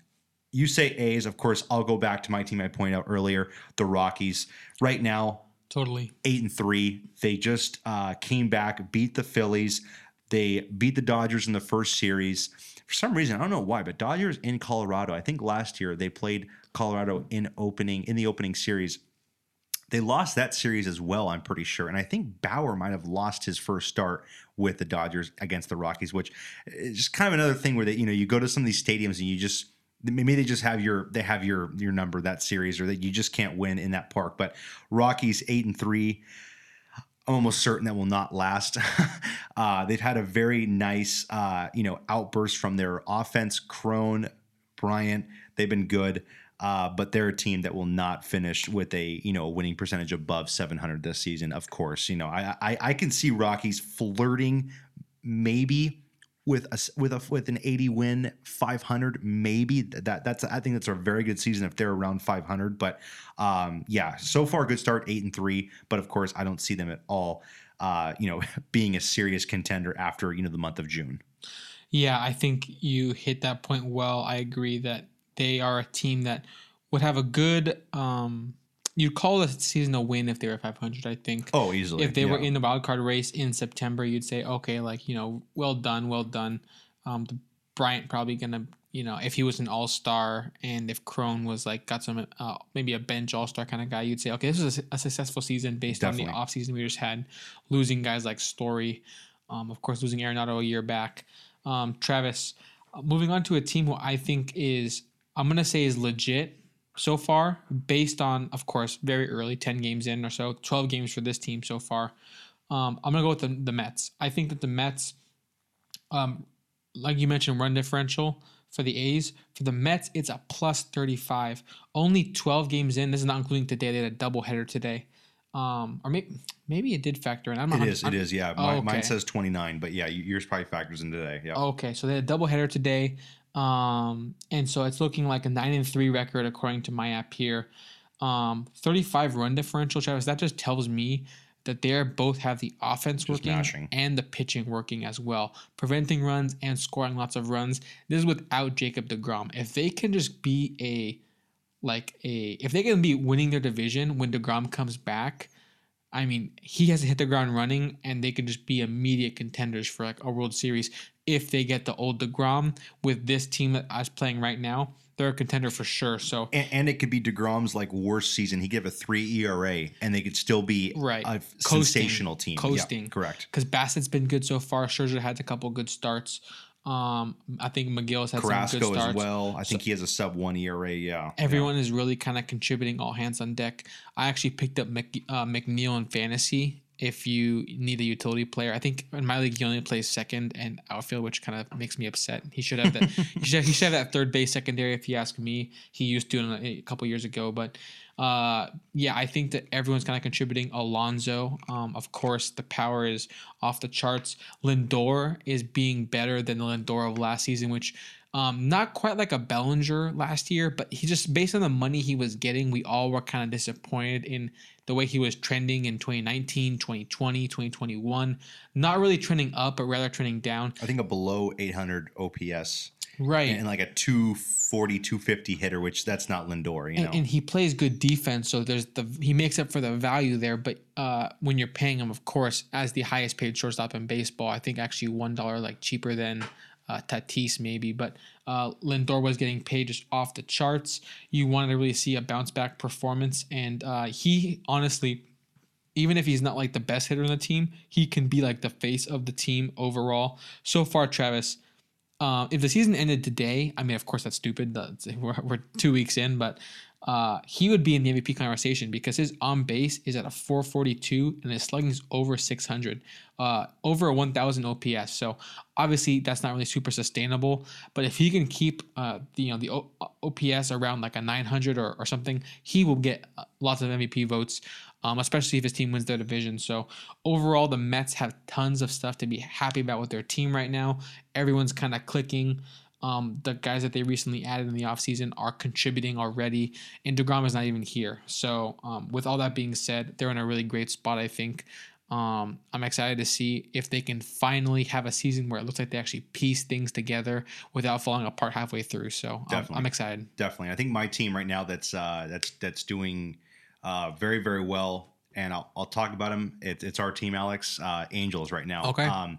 you say A's, of course. I'll go back to my team I pointed out earlier, the Rockies. Right now, Totally. eight and three. They just uh, came back, beat the Phillies. They beat the Dodgers in the first series. For some reason, I don't know why, but Dodgers in Colorado. I think last year they played Colorado in opening in the opening series. They lost that series as well, I'm pretty sure. And I think Bauer might have lost his first start with the Dodgers against the Rockies, which is just kind of another thing where they, you know, you go to some of these stadiums and you just maybe they just have your they have your your number that series or that you just can't win in that park but rockies eight and three i'm almost certain that will not last. Uh, they've had a very nice uh, you know outburst from their offense Cron bryant. They've been good uh, but they're a team that will not finish with a you know winning percentage above 700 this season of course. You know i i, I can see rockies flirting maybe with a with a with an 80 win 500 maybe that that's I think that's a very good season if they're around 500 but um yeah so far good start 8 and 3 but of course I don't see them at all uh you know being a serious contender after you know the month of June Yeah, I think you hit that point well. I agree that they are a team that would have a good um you'd call the season a win if they were 500, I think. oh easily if they were in the wild card race in September, you'd say, okay, like you know, well done, well done. Um, the Bryant probably gonna, you know, if he was an All Star and if Cron was like got some uh, maybe a bench All Star kind of guy, you'd say, okay, this is a, a successful season based on Definitely. the offseason we just had, losing guys like Story, um, of course, losing Arenado a year back. Um, Travis, uh, moving on to a team who I think is, I'm gonna say is legit so far, based on, of course, very early, 10 games in or so, 12 games for this team so far. Um, I'm going to go with the, the Mets. I think that the Mets, um, like you mentioned, run differential for the A's. For the Mets, it's a plus 35. Only 12 games in. This is not including today. They had a doubleheader today. Um, or maybe maybe it did factor in. I'm not it is it is yeah Oh, okay. mine says 29 but yeah yours probably factors in today yeah Okay, so they had a doubleheader today, um, and so it's looking like a nine and three record according to my app here. Um, Thirty-five run differential, Travis. That just tells me that they both have the offense working mashing. and the pitching working as well, preventing runs and scoring lots of runs. This is without Jacob Degrom. If they can just be a like a if they can be winning their division when Degrom comes back. I mean, he has to hit the ground running, and they could just be immediate contenders for like a World Series if they get the old Degrom with this team that I was playing right now. They're a contender for sure. So and, and it could be Degrom's like worst season. He gave a three ERA, and they could still be Right. a Coasting. sensational team. Yeah, Coasting. correct. because Bassitt's been good so far, Scherzer had a couple good starts. Um, I think Megill's had some good Carrasco starts. as well. I think he has a sub one ERA. Yeah, Everyone is really kind of contributing all hands on deck. I actually picked up Mc, uh, McNeil in fantasy. If you need a utility player, I think in my league he only plays second and outfield, which kind of makes me upset. He should have that. he, should, he should have that third base secondary. If you ask me, he used to a couple years ago. But uh, yeah, I think that everyone's kind of contributing. Alonso, um, of course, the power is off the charts. Lindor is being better than the Lindor of last season, which um, not quite like a Bellinger last year, but he just based on the money he was getting, we all were kind of disappointed in the way he was trending in 2019, 2020, 2021. Not really trending up, but rather trending down. I think a below 800 OPS Right. and like a 240, 250 hitter, which that's not Lindor. You know, and, and he plays good defense, so there's the he makes up for the value there. But uh, when you're paying him, of course, as the highest paid shortstop in baseball, I think actually one dollar like cheaper than uh, Tatis maybe. But uh, Lindor was getting paid just off the charts. You wanted to really see a bounce back performance, and uh, he honestly. Even if he's not like the best hitter in the team, he can be like the face of the team overall. So far, Travis, uh, if the season ended today, I mean, of course, that's stupid. That's, we're, we're two weeks in, but uh, he would be in the MVP conversation because his on base is at a 442 and his slugging is over 600, uh, over a 1,000 OPS. So obviously, that's not really super sustainable. But if he can keep uh, the you know the o- OPS around like a 900 or, or something, he will get uh, lots of MVP votes. Um, especially if his team wins their division. So overall, the Mets have tons of stuff to be happy about with their team right now. Everyone's kind of clicking. Um, the guys that they recently added in the offseason are contributing already, and DeGrom is not even here. So, um, with all that being said, they're in a really great spot, I think. Um, I'm excited to see if they can finally have a season where it looks like they actually piece things together without falling apart halfway through. So um, I'm excited. Definitely, I think my team right now that's uh, that's that's doing uh, very very well, and I'll, I'll talk about them. It, it's our team, Alex uh, Angels right now. Okay. Um,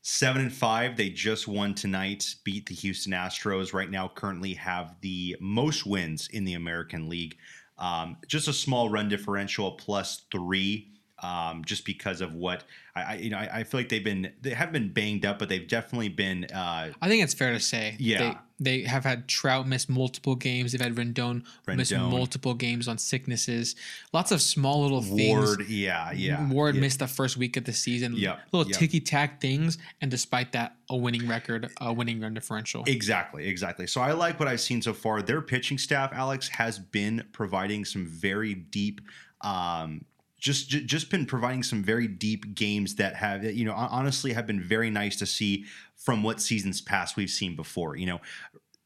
seven and five. They just won tonight, beat the Houston Astros. Right now, currently have the most wins in the American League. Um, just a small run differential, plus three um, just because of what I, I, you know I, I, feel like they've been they have been banged up, but they've definitely been. Uh, I think it's fair to say. Yeah. They, have had Trout miss multiple games. They've had Rendon, Rendon. miss multiple games on sicknesses. Lots of small little things. Ward, yeah, yeah. Ward yeah. missed the first week of the season. Yeah, little yep. ticky tack things, and despite that, a winning record, a winning run differential. Exactly, exactly. So I like what I've seen so far. Their pitching staff, Alex, has been providing some very deep um, just just been providing some very deep games that have you know honestly have been very nice to see from what seasons past we've seen before. You know,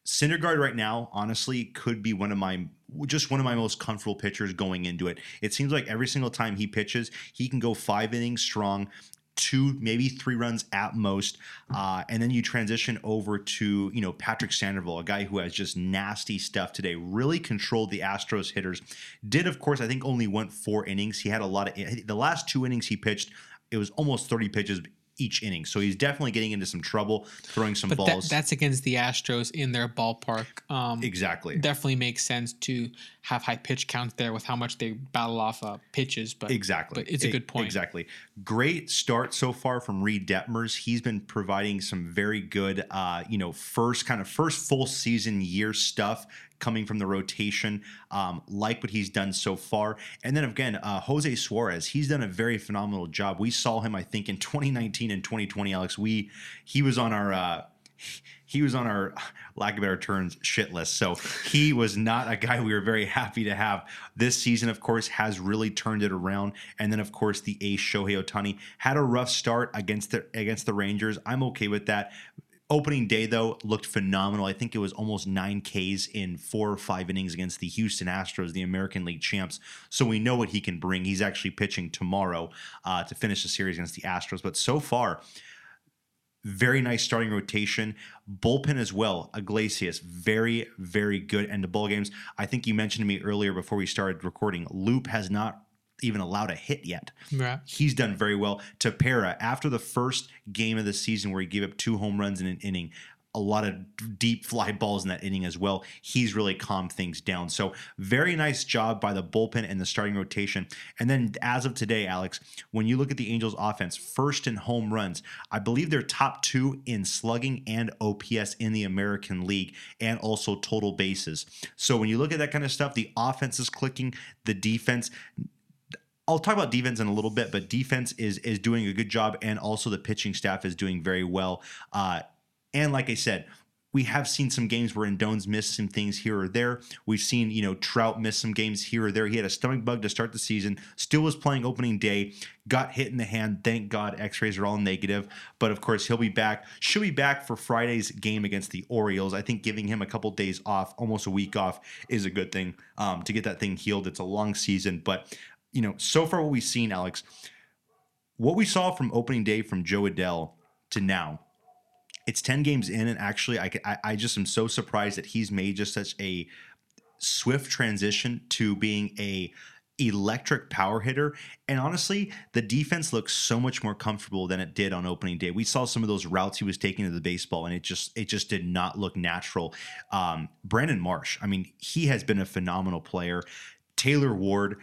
Syndergaard right now honestly could be one of my just one of my most comfortable pitchers going into it. It seems like every single time he pitches, he can go five innings strong two, maybe three runs at most, uh, and then you transition over to you know Patrick Sandoval, a guy who has just nasty stuff today. Really controlled the Astros hitters. Did of course I think only went four innings. He had a lot of the last two innings he pitched. It was almost 30 pitches each inning. So he's definitely getting into some trouble throwing some but balls. That, that's against the Astros in their ballpark. Um, exactly. Definitely makes sense to have high pitch counts there with how much they battle off uh, pitches. But exactly, but it's a good point. Exactly. Great start so far from Reid Detmers. He's been providing some very good, uh, you know, first kind of first full season year stuff coming from the rotation. Um, like what he's done so far. And then again, uh, Jose Suarez, he's done a very phenomenal job. We saw him, I think, in 2019 and 2020. Alex, we he was on our. He was on our lack of better terms shit list. So he was not a guy we were very happy to have. This season, of course, has really turned it around. And then, of course, the ace Shohei Ohtani had a rough start against the against the Rangers. I'm okay with that. Opening day, though, looked phenomenal. I think it was almost nine Ks in four or five innings against the Houston Astros, the American League champs. So we know what he can bring. He's actually pitching tomorrow uh, to finish the series against the Astros. But so far, very nice starting rotation. Bullpen as well. Iglesias, very, very good end of ball games. I think you mentioned to me earlier before we started recording, Loup has not even allowed a hit yet. Right. He's done very well. Tepera, after the first game of the season where he gave up two home runs in an inning, a lot of deep fly balls in that inning as well. He's really calmed things down. So, very nice job by the bullpen and the starting rotation. And then, as of today, Alex, when you look at the Angels' offense, first in home runs, I believe they're top two in slugging and OPS in the American League and also total bases. So, when you look at that kind of stuff, the offense is clicking, the defense I'll talk about defense in a little bit, but defense is is doing a good job, and also the pitching staff is doing very well. Uh, and like I said, we have seen some games where Rendon's missed some things here or there. We've seen, you know, Trout miss some games here or there. He had a stomach bug to start the season, still was playing opening day, got hit in the hand. Thank God x rays are all negative. But of course, he'll be back. Should be back for Friday's game against the Orioles. I think giving him a couple days off, almost a week off, is a good thing um, to get that thing healed. It's a long season. But you know, so far what we've seen, Alex, what we saw from opening day from Joe Adell to now, it's 10 games in, and actually, I, I, I just am so surprised that he's made just such a swift transition to being a electric power hitter. And honestly, the defense looks so much more comfortable than it did on opening day. We saw some of those routes he was taking to the baseball, and it just it just did not look natural. Um, Brandon Marsh, I mean, he has been a phenomenal player. Taylor Ward,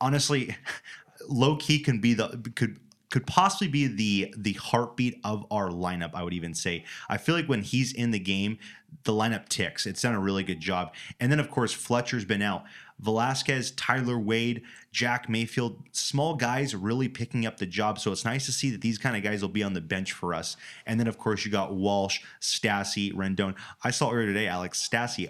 honestly, low key can be the could could possibly be the the heartbeat of our lineup. I would even say. I feel like when he's in the game, the lineup ticks. It's done a really good job. And then of course Fletcher's been out. Velazquez, Tyler Wade, Jack Mayfield, small guys really picking up the job. So it's nice to see that these kind of guys will be on the bench for us. And then of course you got Walsh, Stassi, Rendon. I saw earlier today, Alex Stassi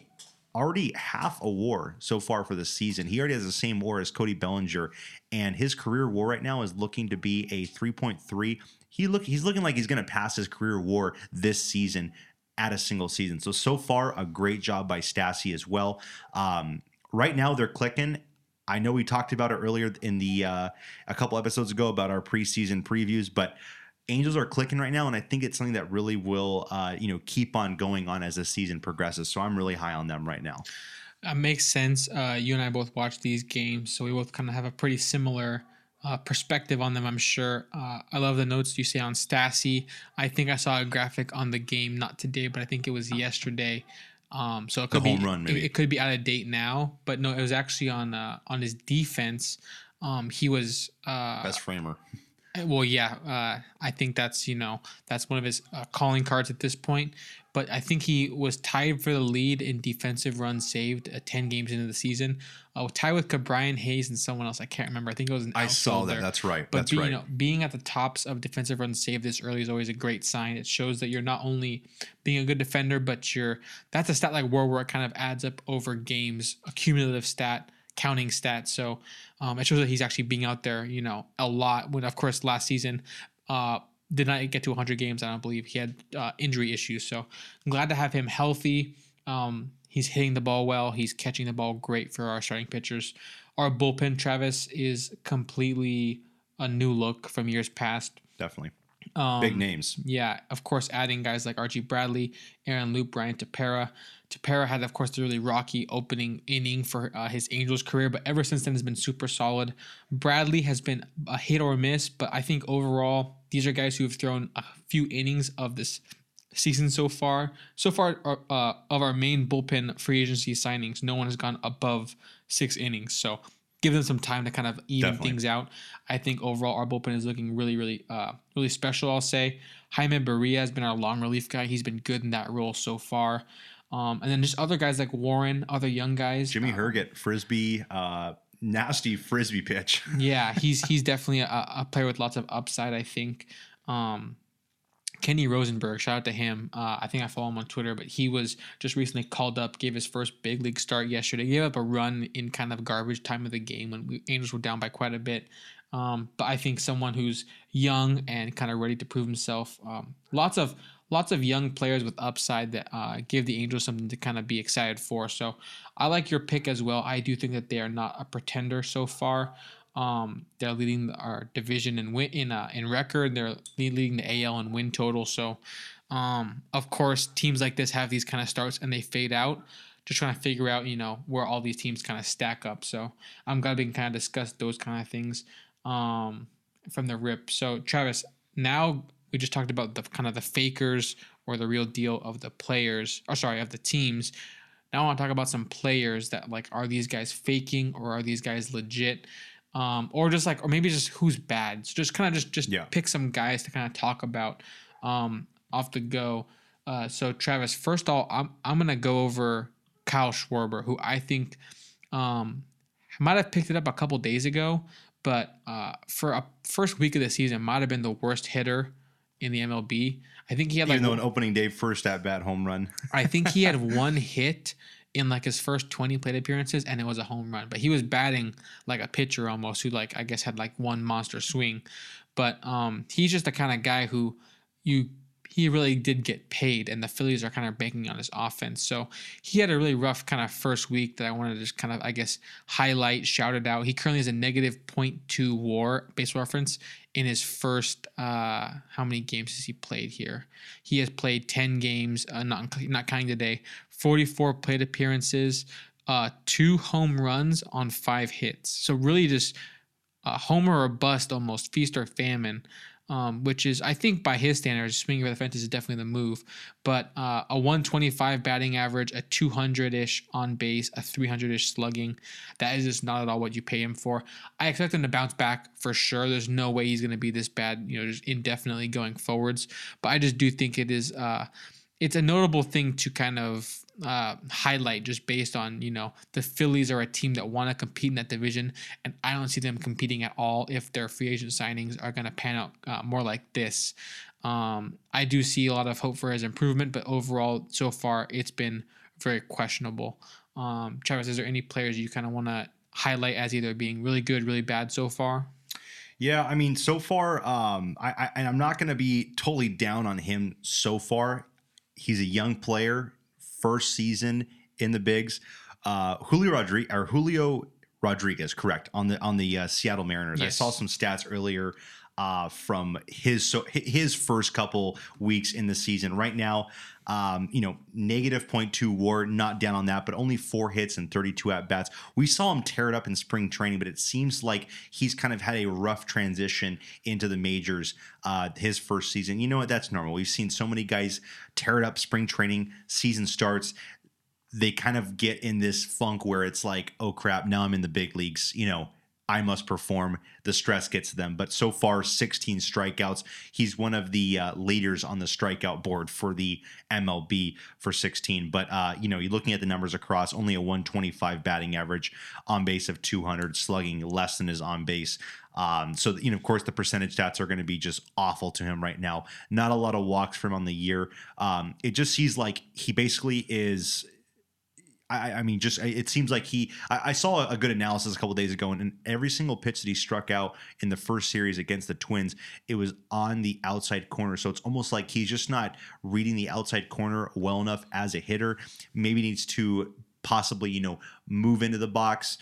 already half a war so far for the season. He already has the same war as Cody Bellinger, and his career war right now is looking to be a 3.3. He look he's looking like he's going to pass his career war this season at a single season. So so far, a great job by Stassi as well. Um, right now, they're clicking. I know we talked about it earlier in the uh, a couple episodes ago about our preseason previews, but Angels are clicking right now, and I think it's something that really will, uh, you know, keep on going on as the season progresses. So I'm really high on them right now. It makes sense. Uh, you and I both watch these games, so we both kind of have a pretty similar uh, perspective on them. I'm sure. Uh, I love the notes you say on Stassi. I think I saw a graphic on the game, not today, but I think it was yesterday. Um, so it could be run, maybe. It, it could be out of date now, but no, it was actually on uh, on his defense. Um, he was uh, Best framer. Well, yeah, uh, I think that's you know that's one of his uh, calling cards at this point. But I think he was tied for the lead in defensive runs saved uh, ten games into the season, uh, tied with Brian Hayes and someone else. I can't remember. I think it was an I saw that. That's right. But That's be, right. you know, being at the tops of defensive runs saved this early is always a great sign. It shows that you're not only being a good defender, but you're that's a stat like WAR where it kind of adds up over games, a cumulative stat, counting stats. So um, it shows that he's actually being out there, you know, a lot. When of course last season, uh, did not get to 100 games. I don't believe he had uh, injury issues. So I'm glad to have him healthy. Um, he's hitting the ball well. He's catching the ball great for our starting pitchers. Our bullpen, Travis, is completely a new look from years past. Definitely. Um, Big names. yeah, of course, adding guys like Archie Bradley, Aaron Loup, Brian Tepera. Tepera had, of course, the really rocky opening inning for uh, his Angels career, but ever since then has been super solid. Bradley has been a hit or miss, but I think overall these are guys who have thrown a few innings of this season so far. So far, uh, of our main bullpen free agency signings, no one has gone above six innings. So give them some time to kind of even Definitely. things out. I think overall our bullpen is looking really, really, uh, really special. I'll say Jaime Barria has been our long relief guy. He's been good in that role so far. Um, and then just other guys like Warren, other young guys. Jimmy uh, Herget, frisbee, uh, nasty frisbee pitch. yeah, he's he's definitely a, a player with lots of upside. I think. Um, Kenny Rosenberg, shout out to him. Uh, I think I follow him on Twitter, but he was just recently called up, gave his first big league start yesterday. Gave up a run in kind of garbage time of the game when we, Angels were down by quite a bit. Um, but I think someone who's young and kind of ready to prove himself. Um, lots of lots of young players with upside that uh, give the Angels something to kind of be excited for. So I like your pick as well. I do think that they are not a pretender so far. Um, they're leading our division in win in uh, in record. They're leading the AL in win total. So, um, of course, teams like this have these kind of starts and they fade out. Just trying to figure out, you know, where all these teams kind of stack up. So I'm glad we can kind of discuss those kind of things um, from the rip. So Travis, now we just talked about the kind of the fakers or the real deal of the players, or sorry, of the teams. Now I want to talk about some players that like are these guys faking or are these guys legit? Um, or just like or maybe just who's bad. So just kind of just just Yeah. pick some guys to kind of talk about um, off the go. Uh, so Travis, first of all, I'm I'm gonna go over Kyle Schwarber, who I think um, might have picked it up a couple days ago, but uh, for a first week of the season, might have been the worst hitter in the MLB. I think he had like Even though an opening day first at bat home run. I think he had one hit in like his first 20 plate appearances and it was a home run. But he was batting like a pitcher almost who like I guess had like one monster swing. But um he's just the kind of guy who you he really did get paid and the Phillies are kind of banking on his offense. So he had a really rough kind of first week that I wanted to just kind of I guess highlight, shout it out. He currently has a negative 0.2 war baseball reference in his first uh how many games has he played here? He has played 10 games, uh, not not counting today, 44 plate appearances, uh two home runs on five hits. So really just a homer or bust almost, feast or famine. Um, which is, I think, by his standards, swinging for the fences is definitely the move. But uh, a 125 batting average, a 200 ish on base, a 300 ish slugging, that is just not at all what you pay him for. I expect him to bounce back for sure. There's no way he's going to be this bad, you know, just indefinitely going forwards. But I just do think it is. Uh, it's a notable thing to kind of uh, highlight just based on you know the Phillies are a team that want to compete in that division, and I don't see them competing at all if their free agent signings are going to pan out uh, more like this. Um, I do see a lot of hope for his improvement, but overall, so far, it's been very questionable. Um, Travis, is there any players you kind of want to highlight as either being really good, really bad so far? Yeah, I mean, so far, um, I, I and I'm not going to be totally down on him so far. He's a young player, first season in the bigs. Uh, Julio Rodriguez or Julio Rodriguez, correct on the on the uh, Seattle Mariners. Yes. I saw some stats earlier uh, from his so his first couple weeks in the season. Right now, um, you know, negative 0.2 WAR, not down on that, but only four hits and 32 at bats. We saw him tear it up in spring training, but it seems like he's kind of had a rough transition into the majors uh, his first season. You know what? That's normal. We've seen so many guys tear it up spring training, season starts they kind of get in this funk where it's like, oh crap, now I'm in the big leagues. You know, I must perform. The stress gets to them. But so far, 16 strikeouts. He's one of the uh, leaders on the strikeout board for the MLB for 16. But, uh, you know, you're looking at the numbers across only a 125 batting average, on base of 200, slugging less than his on base. Um, so, you know, of course, the percentage stats are going to be just awful to him right now. Not a lot of walks from on the year. Um, it just seems like he basically is I, I mean, just it seems like he. I, I saw a good analysis a couple days ago, and in every single pitch that he struck out in the first series against the Twins, it was on the outside corner. So it's almost like he's just not reading the outside corner well enough as a hitter. Maybe needs to possibly, you know, move into the box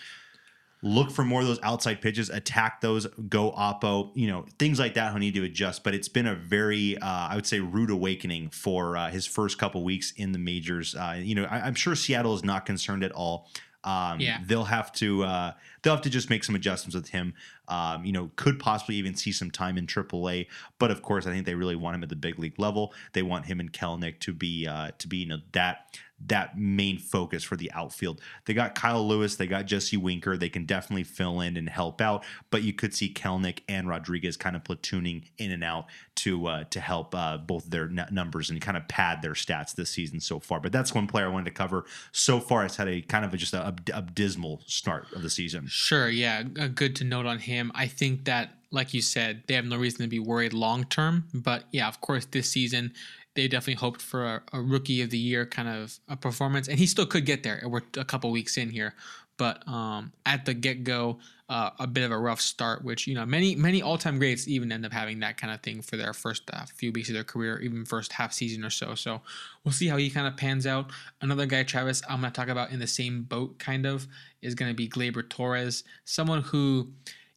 look for more of those outside pitches, attack those, go oppo, you know, things like that. He'll need to adjust. But it's been a very, uh, I would say, rude awakening for uh, his first couple weeks in the majors. Uh, you know, I, am sure Seattle is not concerned at all. Um, yeah. they'll have to uh, they'll have to just make some adjustments with him. Um, you know, could possibly even see some time in AAA, but of course, I think they really want him at the big league level. They want him and Kelenic to be uh, to be you know that that main focus for the outfield. They got Kyle Lewis, they got Jesse Winker. They can definitely fill in and help out, but you could see Kelenic and Rodriguez kind of platooning in and out to uh, to help uh, both their numbers and kind of pad their stats this season so far. But that's one player I wanted to cover. So far, it's had a kind of a, just a, a, dismal start of the season. Sure, yeah, good to note on him. I think that like you said, they have no reason to be worried long term. But yeah, of course, this season they definitely hoped for a, a, rookie of the year kind of a performance, and he still could get there. We're a couple weeks in here, but um, at the get go, uh, a bit of a rough start. Which you know, many many all time greats even end up having that kind of thing for their first uh, few weeks of their career, even first half season or so. So we'll see how he kind of pans out. Another guy, Travis, I'm gonna talk about in the same boat, kind of, is gonna be Gleyber Torres, someone who.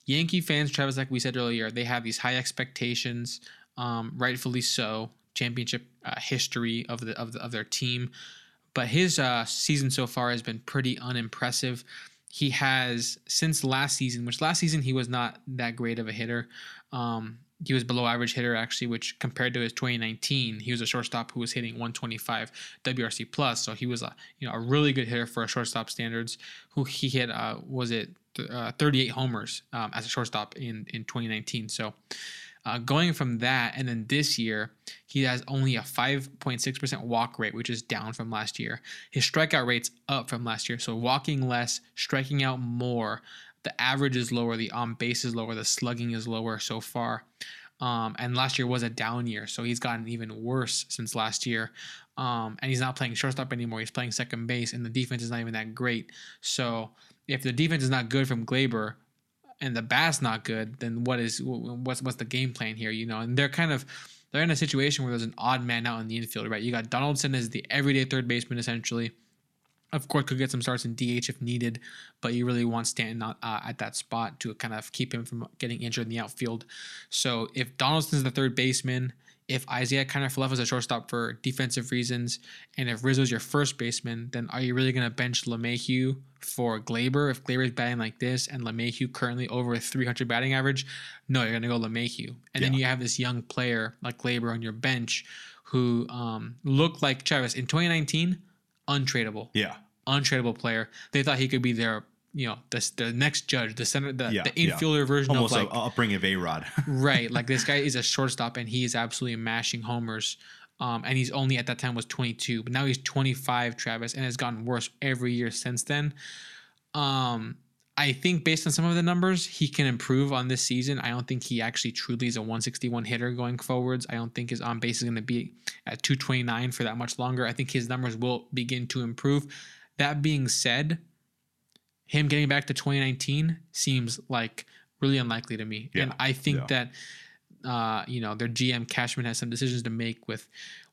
Yankee fans, Travis, like we said earlier, they have these high expectations, um, rightfully so championship uh, history of the, of the of their team. But his uh, season so far has been pretty unimpressive. He has since last season, which last season he was not that great of a hitter. Um, he was below average hitter actually, which compared to his 2019, he was a shortstop who was hitting 125 WRC plus. So he was a you know a really good hitter for a shortstop standards. Who he hit uh, was it uh, 38 homers um, as a shortstop in in 2019. So uh, going from that, and then this year, he has only a 5.6% walk rate, which is down from last year. His strikeout rate's up from last year. So walking less, striking out more. The average is lower, the on base is lower, the slugging is lower so far. Um, and last year was a down year, so he's gotten even worse since last year. Um, and he's not playing shortstop anymore. He's playing second base, and the defense is not even that great. So if the defense is not good from Gleyber, and the bat's not good, then what is what's what's the game plan here? You know, and they're kind of they're in a situation where there's an odd man out in the infield, right? You got Donaldson as the everyday third baseman essentially. Of course, could get some starts in DH if needed, but you really want Stanton uh, at that spot to kind of keep him from getting injured in the outfield. So if Donaldson's the third baseman, if Isiah kind of fell off as a shortstop for defensive reasons, and if Rizzo's your first baseman, then are you really going to bench LeMahieu for Gleyber? If Gleyber is batting like this and LeMahieu currently over a 300 batting average, no, you're going to go LeMahieu. And yeah. then you have this young player like Gleyber on your bench who um, looked like Travis in 2019, untradeable. Yeah. Untradeable player. They thought he could be their you know the, the next judge, the center, the, yeah, the infielder yeah. version Almost of like upbringing of A Rod. right, like this guy is a shortstop and he is absolutely mashing homers. Um, and he's only at that time was 22, but now he's 25, Travis, and has gotten worse every year since then. Um, I think based on some of the numbers, he can improve on this season. I don't think he actually truly is a 161 hitter going forwards. I don't think his on base is going to be at 229 for that much longer. I think his numbers will begin to improve. That being said, him getting back to 2019 seems like really unlikely to me. Yeah, And I think yeah. that uh, you know, their GM Cashman has some decisions to make with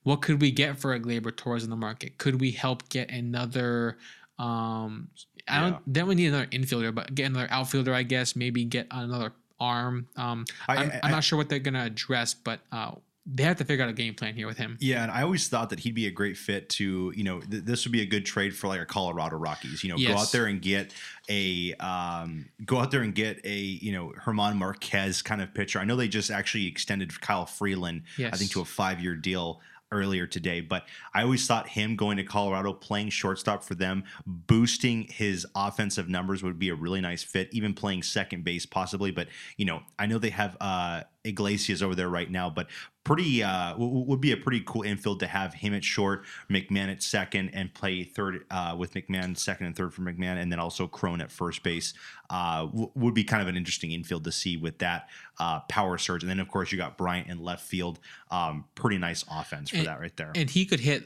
what could we get for a Gleyber Torres in the market? Could we help get another um I don't Yeah. then we need another infielder, but get another outfielder, I guess, maybe get another arm. Um I- am not sure what they're gonna address, but uh they have to figure out a game plan here with him. Yeah, and I always thought that he'd be a great fit to, you know, th- this would be a good trade for like a Colorado Rockies. You know, go out there and get a, um, go out there and get a, you know, German Marquez kind of pitcher. I know they just actually extended Kyle Freeland, I think, to a five year deal earlier today. But I always thought him going to Colorado, playing shortstop for them, boosting his offensive numbers would be a really nice fit. Even playing second base, possibly. But you know, I know they have uh, Iglesias over there right now, but pretty uh, w- would be a pretty cool infield to have him at short, McMahon at second, and play third uh, with McMahon second and third for McMahon, and then also Cron at first base. Uh, w- would be kind of an interesting infield to see with that uh, power surge, and then of course you got Bryant in left field. Um, pretty nice offense for And- that right there. And he could hit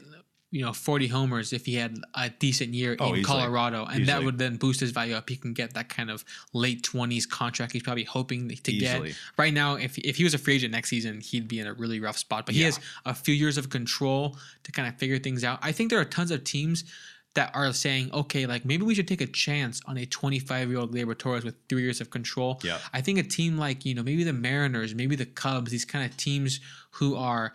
you know 40 homers if he had a decent year Oh, in. Colorado and that would then boost his value up he can get that kind of late 20s contract he's probably hoping to Easily. get right now if, if he was a free agent next season he'd be in a really rough spot but he has a few years of control to kind of figure things out i think there are tons of teams that are saying okay like maybe we should take a chance on a 25 year old Gleyber Torres with three years of control Yeah. I think a team like you know maybe the Mariners, maybe the Cubs, these kind of teams who are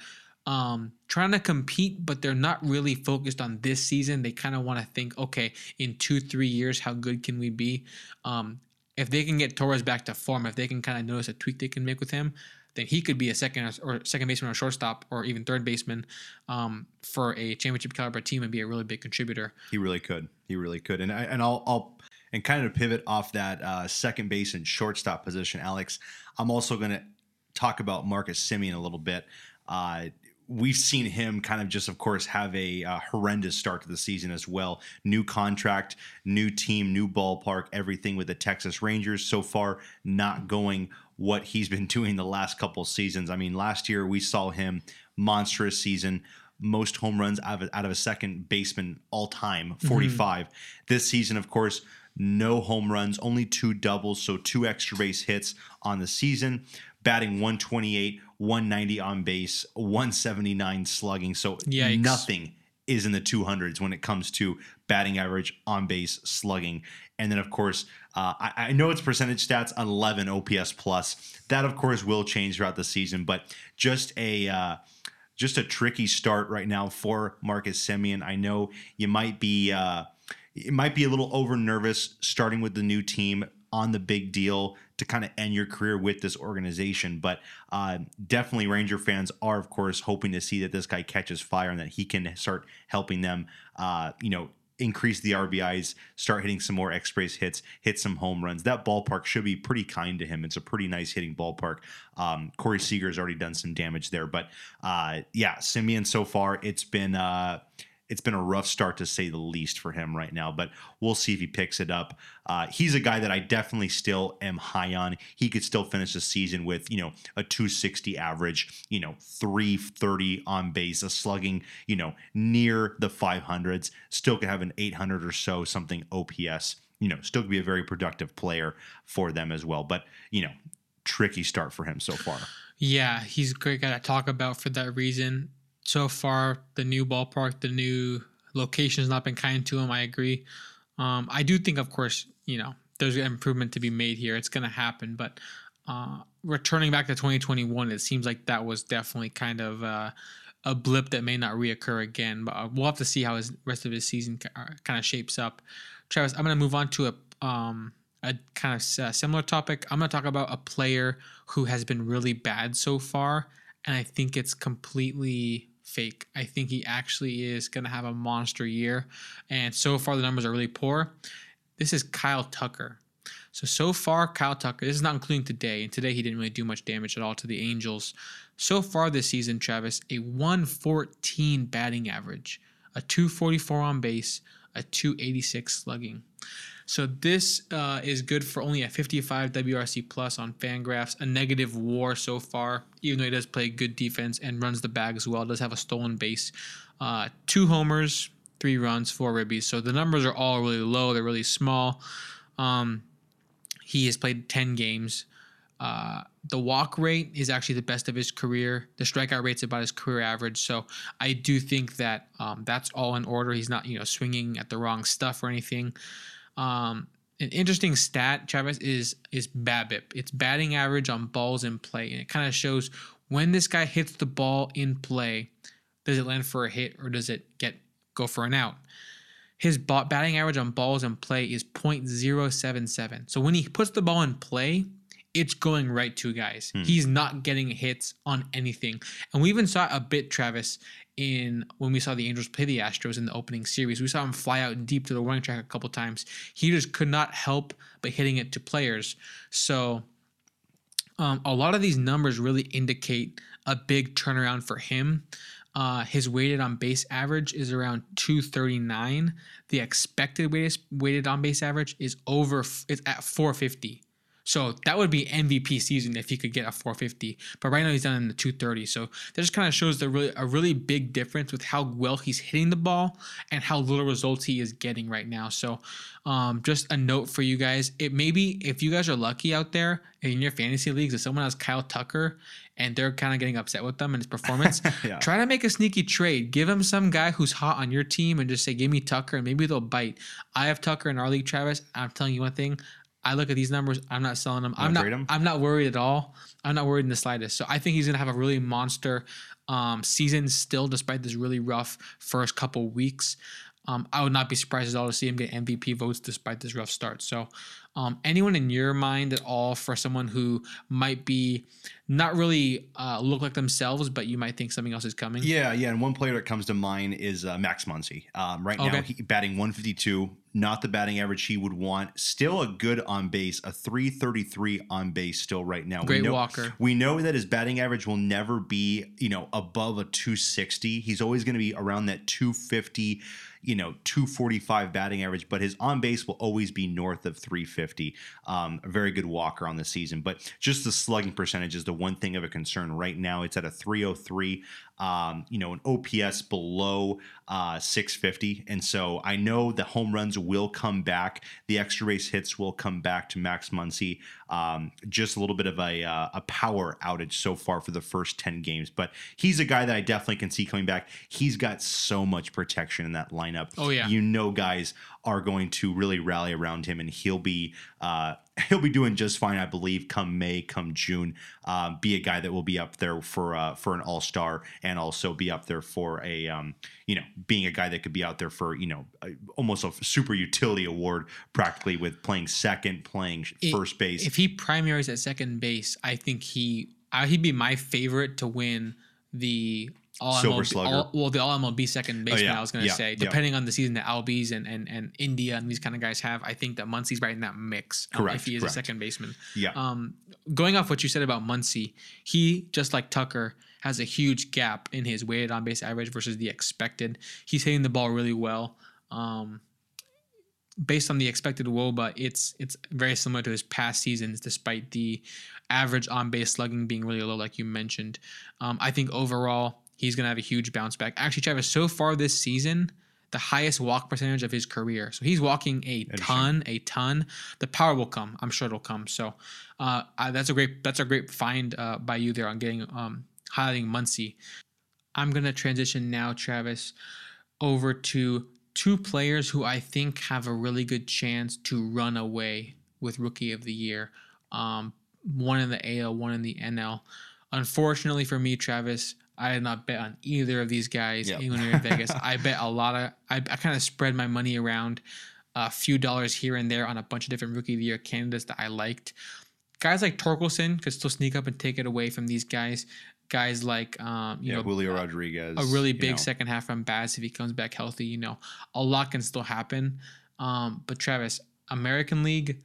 um, trying to compete, but they're not really focused on this season. They kind of want to think, okay, in two, three years, how good can we be? Um, if they can get Torres back to form, if they can kind of notice a tweak they can make with him, then he could be a second or second baseman or shortstop or even third baseman um, for a championship caliber team and be a really big contributor. He really could. He really could. And I, and I'll I'll and kind of pivot off that uh, second base and shortstop position, Alex. I'm also going to talk about Marcus Semien a little bit. Uh, we've seen him kind of just, of course, have a uh, horrendous start to the season as well. New contract, new team, new ballpark, everything with the Texas Rangers so far not going what he's been doing the last couple seasons. I mean, last year we saw him monstrous season most home runs out of, out of a second baseman all time, 45. This season, of course, no home runs, only two doubles, so two extra base hits on the season, batting 128, 190 on base, 179 slugging. So Yikes. nothing is in the 200s when it comes to batting average, on base, slugging. And then, of course, uh, I, I know it's percentage stats, 11 OPS plus. That, of course, will change throughout the season, but just a. Uh, just a tricky start right now for Marcus Semien. I know you might be uh, it might be a little over nervous starting with the new team on the big deal to kind of end your career with this organization, but uh, definitely Ranger fans are of course hoping to see that this guy catches fire and that he can start helping them. Uh, you know. Increase the RBIs, start hitting some more X base hits, hit some home runs. That ballpark should be pretty kind to him. It's a pretty nice hitting ballpark. Um, Corey has already done some damage there, but uh, yeah, Semien so far it's been uh, it's been a rough start to say the least for him right now. But we'll see if he picks it up. Uh, he's a guy that I definitely still am high on. He could still finish the season with you know a 260 average, you know 330 on base, a slugging you know near the 500s. Still could have an 800 or so something OPS. You know, still could be a very productive player for them as well. But you know, tricky start for him so far. Yeah, he's a great guy to talk about for that reason. So far, the new ballpark, the new location has not been kind to him. I agree. Um, I do think, of course, you know, there's improvement to be made here. It's going to happen, but uh, returning back to 2021, it seems like that was definitely kind of uh, a blip that may not reoccur again. But uh, we'll have to see how his rest of his season kind of shapes up. Travis, I'm going to move on to a um, a kind of uh, similar topic. I'm going to talk about a player who has been really bad so far, and I think it's completely fake. I think he actually is going to have a monster year, and so far the numbers are really poor. This is Kyle Tucker. So so far, Kyle Tucker. This is not including today, and today he didn't really do much damage at all to the Angels. So far this season, Travis, a 114 batting average, a 244 on base, a 286 slugging. So this uh, is good for only a 55 WRC plus on Fangraphs, a negative WAR so far. Even though he does play good defense and runs the bag as well, does have a stolen base, uh, two homers, three runs, four ribbies. So the numbers are all really low. They're really small. Um, he has played 10 games. Uh, the walk rate is actually the best of his career. The strikeout rate's about his career average. So I do think that um, that's all in order. He's not, you know, swinging at the wrong stuff or anything. Um, an interesting stat, Travis, is is BABIP. It's batting average on balls in play, and it kind of shows when this guy hits the ball in play, does it land for a hit or does it get go for an out? His batting average on balls in play is 0.077. So when he puts the ball in play, it's going right to guys. Hmm. He's not getting hits on anything. And we even saw a bit, Travis, in when we saw the Angels play the Astros in the opening series. We saw him fly out deep to the warning track a couple times. He just could not help but hitting it to players. So um, a lot of these numbers really indicate a big turnaround for him. Uh, his weighted on base average is around 239. The expected weighted, weighted on base average is over. It's at 450. So that would be MVP season if he could get a 450. But right now he's down in the 230. So that just kind of shows the really a really big difference with how well he's hitting the ball and how little results he is getting right now. So um, just a note for you guys. It maybe if you guys are lucky out there in your fantasy leagues, if someone has Kyle Tucker and they're kind of getting upset with them and his performance, yeah. try to make a sneaky trade. Give him some guy who's hot on your team and just say, "Give me Tucker," and maybe they'll bite. I have Tucker in our league, Travis. I'm telling you one thing. I look at these numbers. I'm not selling them. I'm not. I'm not worried at all. I'm not worried in the slightest. So I think he's gonna have a really monster um, season still, despite this really rough first couple weeks. Um, I would not be surprised at all to see him get MVP votes despite this rough start. So, um, anyone in your mind at all for someone who might be not really uh, look like themselves, but you might think something else is coming? Yeah, yeah. And one player that comes to mind is uh, Max Muncy. Um, right okay. now, he batting 152, not the batting average he would want. Still a good on base, a 333 on base still right now. Great we know, walker. We know that his batting average will never be, you know, above a 260. He's always going to be around that 250 you know 245 batting average, but his on base will always be north of 350. Um, a very good walker on the season, but just the slugging percentage is the one thing of a concern right now. It's at a 303 um, you know, an OPS below uh, 650. And so I know the home runs will come back. The extra base hits will come back to Max Muncy. Um, just a little bit of a, uh, a power outage so far for the first 10 games. But he's a guy that I definitely can see coming back. He's got so much protection in that lineup. Oh, yeah. You know, guys are going to really rally around him, and he'll be uh, he'll be doing just fine, I believe. Come May, come June, um, be a guy that will be up there for uh, for an All Star, and also be up there for a um, you know being a guy that could be out there for you know almost a super utility award, practically with playing second, playing it, first base. If he primaries at second base, I think he uh, he'd be my favorite to win the all Silver MLB, Slugger. All, well, the All MLB second baseman. Oh, yeah. I was going to yeah. say, depending yeah. on the season that Albies and, and and India and these kind of guys have, I think that Muncy's right in that mix. Um, correct. if he is correct. a second baseman. Yeah. Um, going off what you said about Muncy, he just like Tucker has a huge gap in his weighted on base average versus the expected. He's hitting the ball really well. Um, based on the expected WOBA, it's it's very similar to his past seasons, despite the average on base slugging being really low, like you mentioned. Um, I think overall he's going to have a huge bounce back. Actually, Travis, so far this season, the highest walk percentage of his career. So he's walking a ton, a ton. The power will come. I'm sure it'll come. So uh, that's a great that's a great find uh, by you there on getting um, highlighting Muncy. I'm gonna transition now, Travis, over to two players who I think have a really good chance to run away with Rookie of the Year. Um, one in the AL, one in the NL. Unfortunately for me, Travis, I did not bet on either of these guys yep. when we were in Vegas. I bet a lot of I, I kind of spread my money around a few dollars here and there on a bunch of different rookie of the year candidates that I liked. Guys like Torkelson could still sneak up and take it away from these guys. Guys like um, you yeah, know Julio Rodriguez, a really big you know. second half from Bass if he comes back healthy. You know, a lot can still happen. Um, but Travis, American League,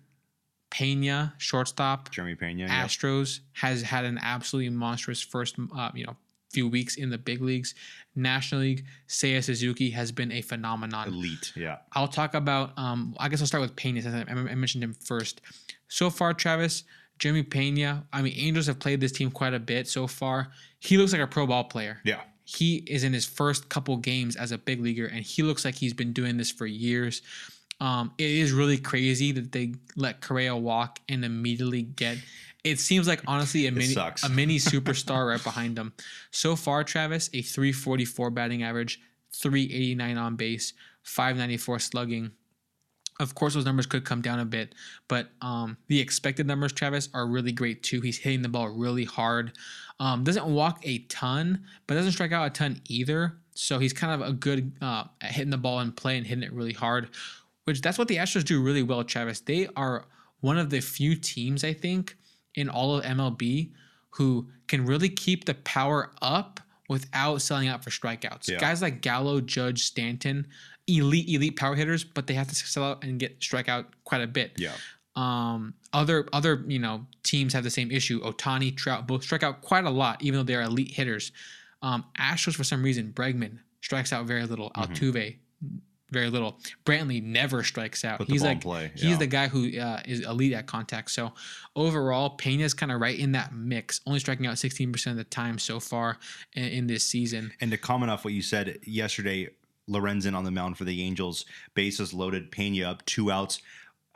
Pena, shortstop, Jeremy Pena, Astros has had an absolutely monstrous first, uh, you know, few weeks in the big leagues. National League, Seiya Suzuki has been a phenomenon. Elite, yeah. I'll talk about. Um, I guess I'll start with Pena. Since I, I mentioned him first. So far, Travis, Jeremy Pena. I mean, Angels have played this team quite a bit so far. He looks like a pro ball player. Yeah. He is in his first couple games as a big leaguer, and he looks like he's been doing this for years. Um, it is really crazy that they let Correa walk and immediately get. It seems like honestly a mini sucks. a mini superstar right behind him. So far, Travis a 344 batting average, 389 on base, 594 slugging. Of course, those numbers could come down a bit, but um, the expected numbers, Travis, are really great too. He's hitting the ball really hard. Um, doesn't walk a ton, but doesn't strike out a ton either. So he's kind of a good uh, at hitting the ball in play and hitting it really hard, which that's what the Astros do really well, Travis. They are one of the few teams, I think, in all of MLB who can really keep the power up without selling out for strikeouts. Yeah. Guys like Gallo, Judge, Stanton, elite, elite power hitters, but they have to sell out and get strike out quite a bit. Yeah. Um, other other you know teams have the same issue. Ohtani, Trout both strike out quite a lot, even though they are elite hitters. Um, Astros for some reason, Bregman strikes out very little. Mm-hmm. Altuve, very little. Brantley never strikes out. He's like play, he's the guy who uh, is elite at contact. So overall, Pena's kind of right in that mix, only striking out 16% of the time so far in, in this season. And to comment off what you said yesterday, Lorenzen on the mound for the Angels, bases loaded, Pena up, two outs.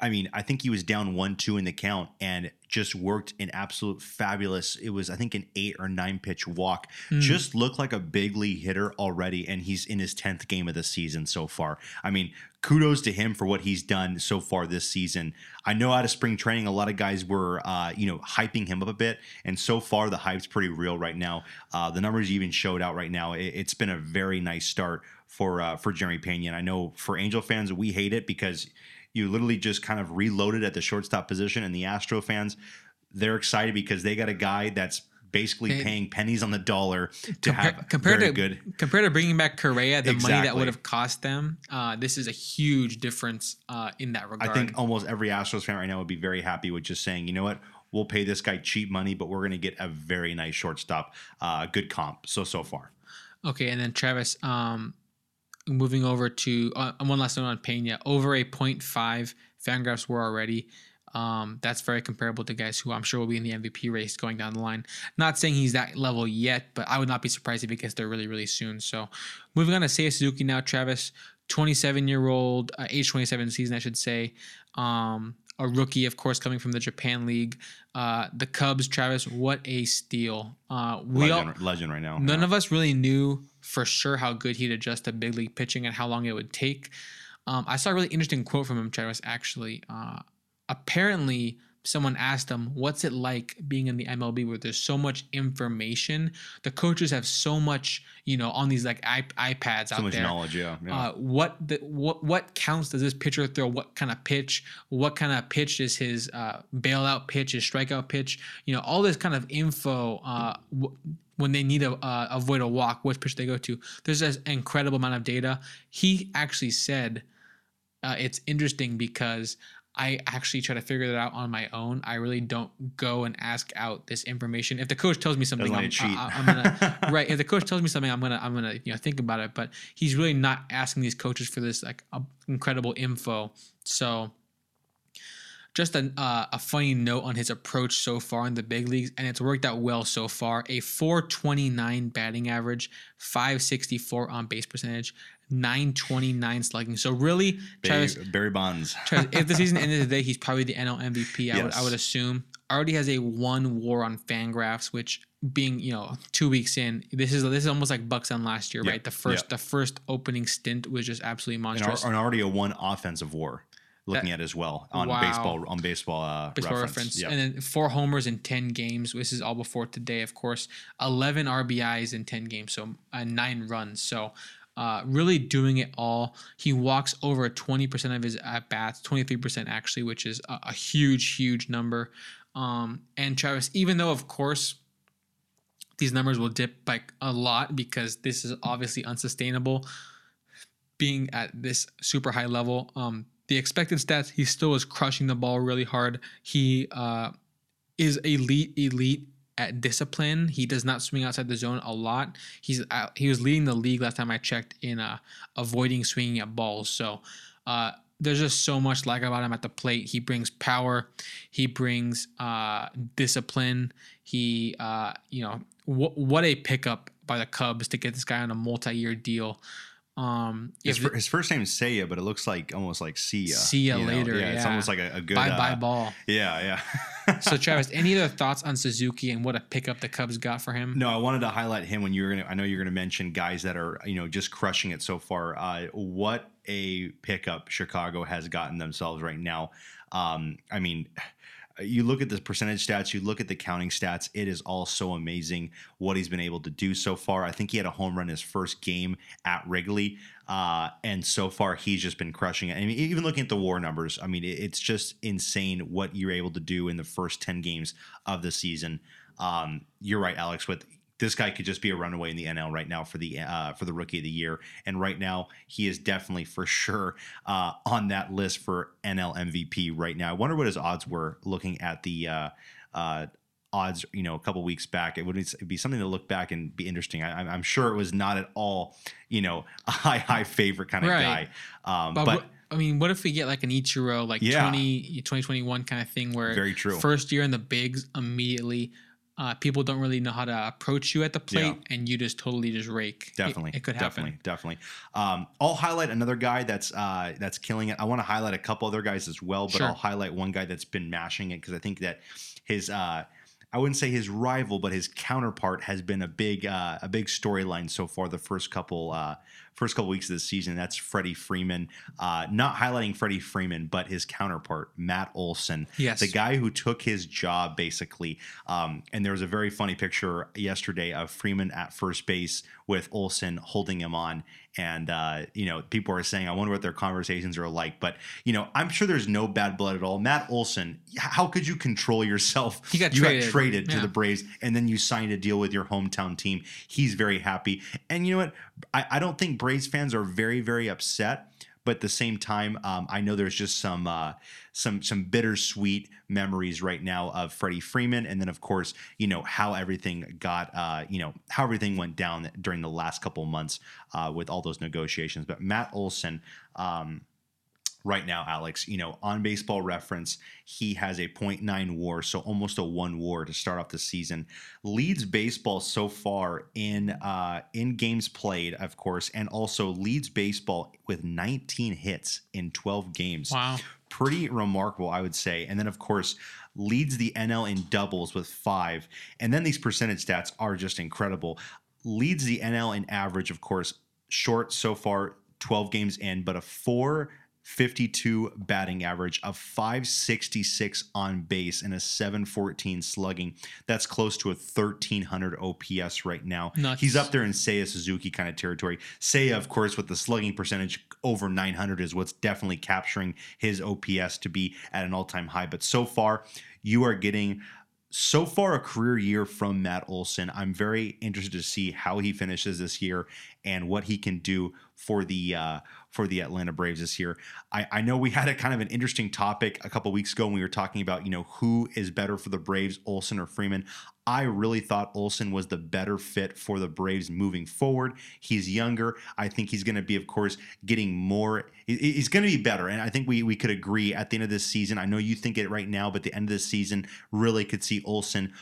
I mean, I think he was down one, two in the count and just worked an absolute fabulous. It was, I think, an eight or nine pitch walk. Just looked like a big league hitter already, and he's in his tenth game of the season so far. I mean, kudos to him for what he's done so far this season. I know out of spring training, a lot of guys were, uh, you know, hyping him up a bit, and so far the hype's pretty real right now. Uh, the numbers even showed out right now. It, it's been a very nice start for uh, for Jeremy Pena. And I know for Angel fans, we hate it because you literally just kind of reloaded at the shortstop position, and the Astro fans, they're excited because they got a guy that's basically paying pennies on the dollar to Compar- have compared very to good. compared to bringing back Correa, the money that would have cost them, uh, this is a huge difference uh, in that regard. I think almost every Astros fan right now would be very happy with just saying, you know what, we'll pay this guy cheap money, but we're going to get a very nice shortstop, uh, good comp. So so far, Okay, and then Travis, um, moving over to uh, one last note on Pena, over a 0.5 Fangraphs were already. Um, that's very comparable to guys who I'm sure will be in the MVP race going down the line. Not saying he's that level yet, but I would not be surprised if he gets there really, really soon. So, moving on to Seiya Suzuki now, Travis, 27 year old, uh, age 27 season, I should say. Um, a rookie, of course, coming from the Japan League. Uh, the Cubs, Travis, what a steal! Uh, we all, legend, legend right now. None of us really knew for sure how good he'd adjust to big league pitching and how long it would take. Um, I saw a really interesting quote from him, Travis, actually. Uh, apparently, someone asked him, What's it like being in the MLB where there's so much information? The coaches have so much, you know, on these like iP- iPads so out much there. knowledge. Yeah, yeah. Uh, what the what what counts does this pitcher throw? What kind of pitch? What kind of pitch is his uh, bailout pitch? His strikeout pitch? You know, all this kind of info. Uh, w- when they need to uh, avoid a walk, which pitch they go to. There's an incredible amount of data. He actually said uh, it's interesting because I actually try to figure that out on my own. I really don't go and ask out this information. If the coach tells me something, I'm, let you cheat. I, am gonna right. If the coach tells me something, I'm gonna I'm gonna you know think about it. But he's really not asking these coaches for this like uh, incredible info. So just a, uh, a funny note on his approach so far in the big leagues, and it's worked out well so far. A 429 batting average, 564 on base percentage, 929 slugging. So really, Barry, Travis, Barry Bonds. Travis, if the season ended today, he's probably the NL MVP. I would I would assume. Already has a one WAR on Fangraphs, which being you know two weeks in, this is this is almost like Buxton last year, Yeah, right? The first yeah. the first opening stint was just absolutely monstrous. and already a one offensive war looking at as well on Wow. baseball on baseball uh, baseball reference. reference. Yeah. And then four homers in 10 games. This is all before today, of course. 11 RBIs in 10 games, so uh, nine runs. So uh, really doing it all. He walks over 20% of his at bats, 23% actually, which is a, a huge, huge number. Um, and Travis, even though, of course, these numbers will dip like a lot because this is obviously unsustainable being at this super high level. Um, the expected stats, he still is crushing the ball really hard. He uh, is elite, elite at discipline. He does not swing outside the zone a lot. He's uh, he was leading the league last time I checked in uh, avoiding swinging at balls. So uh, there's just so much like about him at the plate. He brings power. He brings uh, discipline. He uh, you know wh- what a pickup by the Cubs to get this guy on a multi-year deal. Um, His, fir- his first name is Seiya, but it looks like almost like see ya. See ya later, Yeah, it's almost like a, a good bye bye uh, ball. Yeah, yeah. So Travis, any other thoughts on Suzuki and what a pickup the Cubs got for him? No, I wanted to highlight him when you were gonna. I know you're gonna mention guys that are you know just crushing it so far. Uh, what a pickup Chicago has gotten themselves right now. Um, I mean, you look at the percentage stats, you look at the counting stats. It is all so amazing what he's been able to do so far. I think he had a home run his first game at Wrigley, uh, and so far he's just been crushing it. I mean, even looking at the WAR numbers, I mean, it's just insane what you're able to do in the first ten games of the season. Um, you're right, Alex. With this guy could just be a runaway in the NL right now for the uh, for the rookie of the year, and right now he is definitely for sure uh, on that list for NL MVP right now. I wonder what his odds were looking at the uh, uh, odds. You know, a couple weeks back, it would be something to look back and be interesting. I, I'm- I'm sure it was not at all you know a high high favorite kind of Right. guy, um, But, but. I mean, what if we get like an Ichiro, like Yeah. 20, 2021 kind of thing where Very true. first year in the bigs immediately, uh, people don't really know how to approach you at the plate Yeah. and you just totally just rake. It- Definitely, It, could happen. Definitely, definitely. Um, I'll highlight another guy that's uh, that's killing it. I want to highlight a couple other guys as well, but Sure. I'll highlight one guy that's been mashing it because I think that his uh, I wouldn't say his rival, but his counterpart has been a big uh, a big storyline so far. The first couple uh, first couple weeks of the season, that's Freddie Freeman. Uh, not highlighting Freddie Freeman, but his counterpart Matt Olson, Yes. the guy who took his job basically. Um, and there was a very funny picture yesterday of Freeman at first base with Olson holding him on. And, uh, you know, people are saying, I wonder what their conversations are like. But, you know, I'm sure there's no bad blood at all. Matt Olson, how could you control yourself? He got you traded. got traded to the Braves and then you signed a deal with your hometown team. He's very happy. And you know what? I, I don't think Braves fans are very, very upset. But at the same time, um, I know there's just some uh, some some bittersweet memories right now of Freddie Freeman, and then of course, you know how everything got, uh, you know how everything went down during the last couple months uh, with all those negotiations. But Matt Olson, um, right now, Alex, you know, on baseball reference, he has a 0.9 war, so almost a one war to start off the season. Leads baseball so far in uh, in games played, of course, and also leads baseball with 19 hits in 12 games. Wow. Pretty remarkable, I would say. And then, of course, leads the NL in doubles with five. And then these percentage stats are just incredible. Leads the NL in average, of course, short so far, 12 games in, but a 452 batting average, a 566 on base, and a 714 slugging. That's close to a 1300 OPS right now. Nuts. He's up there in Seiya Suzuki kind of territory. Seiya, of course, with the slugging percentage over 900 is what's definitely capturing his OPS to be at an all time high. But so far, you are getting so far a career year from Matt Olson. I'm very interested to see how he finishes this year and what he can do for the uh, for the Atlanta Braves this year. I, I know we had a kind of an interesting topic a couple weeks ago when we were talking about you know who is better for the Braves, Olson or Freeman. I really thought Olson was the better fit for the Braves moving forward. He's younger. I think he's going to be, of course, getting more. He's going to be better, and I think we we could agree at the end of this season. I know you think it right now, but the end of this season really could see Olson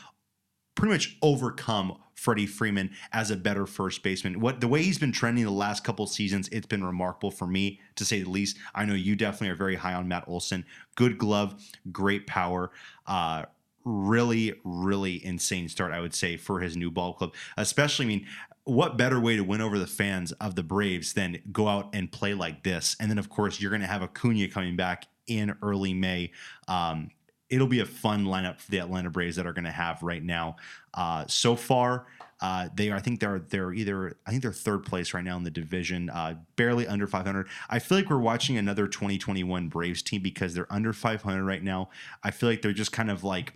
pretty much overcome Freddie Freeman as a better first baseman. What the way he's been trending the last couple seasons, it's been remarkable for me to say the least. I know you definitely are very high on Matt Olson. Good glove, great power. Uh, really, really insane start, I would say, for his new ball club. Especially, I mean, what better way to win over the fans of the Braves than go out and play like this? And then, of course, you're going to have Acuna coming back in early May. Um, it'll be a fun lineup for the Atlanta Braves that are going to have right now. Uh, so far, uh, they are, I think they're they're either I think they're third place right now in the division, uh, barely under 500. I feel like we're watching another 2021 Braves team because they're under 500 right now. I feel like they're just kind of like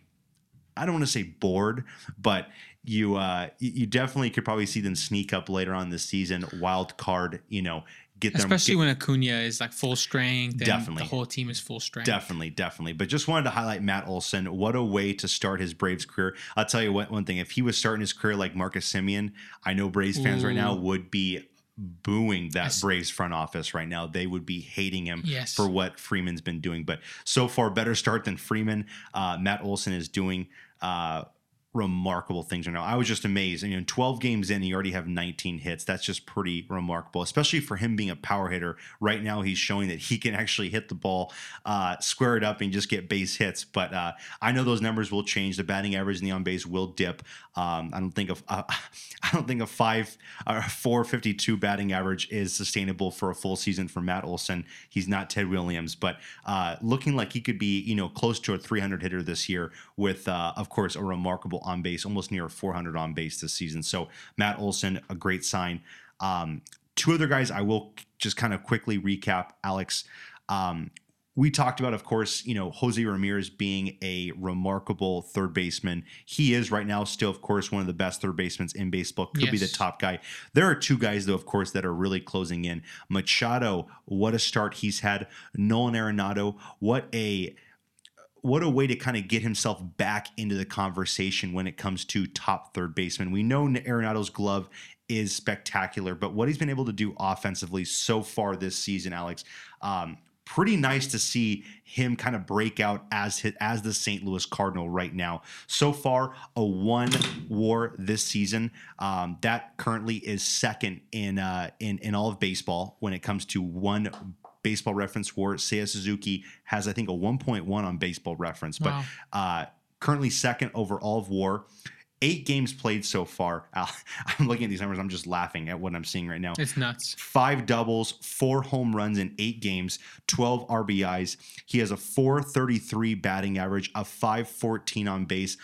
I don't want to say bored, but you uh, you you definitely could probably see them sneak up later on this season, wild card, you know, get them Especially get- when Acuna is like full strength. And Definitely. The whole team is full strength. Definitely, definitely. But just wanted to highlight Matt Olson. What a way to start his Braves career. I'll tell you what, one thing. If he was starting his career like Marcus Semien, I know Braves fans right now would be booing that. Braves front office right now. They would be hating him Yes. for what Freeman's been doing. But so far, better start than Freeman. Uh, Matt Olson is doing. Uh, remarkable things right now. I was just amazed. You know, 12 games in, you already have 19 hits. That's just pretty remarkable, especially for him being a power hitter. Right now, he's showing that he can actually hit the ball, uh, square it up, and just get base hits. But uh, I know those numbers will change. The batting average and the on base will dip. Um, I don't think of uh, I don't think a five or a 452 batting average is sustainable for a full season for Matt Olson. He's not Ted Williams, but uh, looking like he could be you know close to a 300 hitter this year with uh, of course a remarkable on base, almost near 400 on base this season. So Matt Olson, a great sign. Um, two other guys I will just kind of quickly recap. Alex, um, we talked about, of course, you know, Jose Ramirez being a remarkable third baseman. He is right now still, of course, one of the best third basemen in baseball. Could be the top guy. There are two guys, though, of course, that are really closing in. Machado, what a start he's had. Nolan Arenado, what a what a way to kind of get himself back into the conversation when it comes to top third baseman. We know Arenado's glove is spectacular, but what he's been able to do offensively so far this season, Alex, um, pretty nice to see him kind of break out as his, as the St. Louis Cardinal right now. So far, a one WAR this season. Um, that currently is second in uh, in in all of baseball when it comes to one baseball reference war. Seiya Suzuki has, I think, a 1.1 on baseball reference, but Wow. uh, currently second over all of war. Eight games played so far. I'm looking at these numbers. I'm just laughing at what I'm seeing right now. It's nuts. Five doubles, four home runs in eight games, 12 RBIs. He has a 433 batting average, a 514 on base,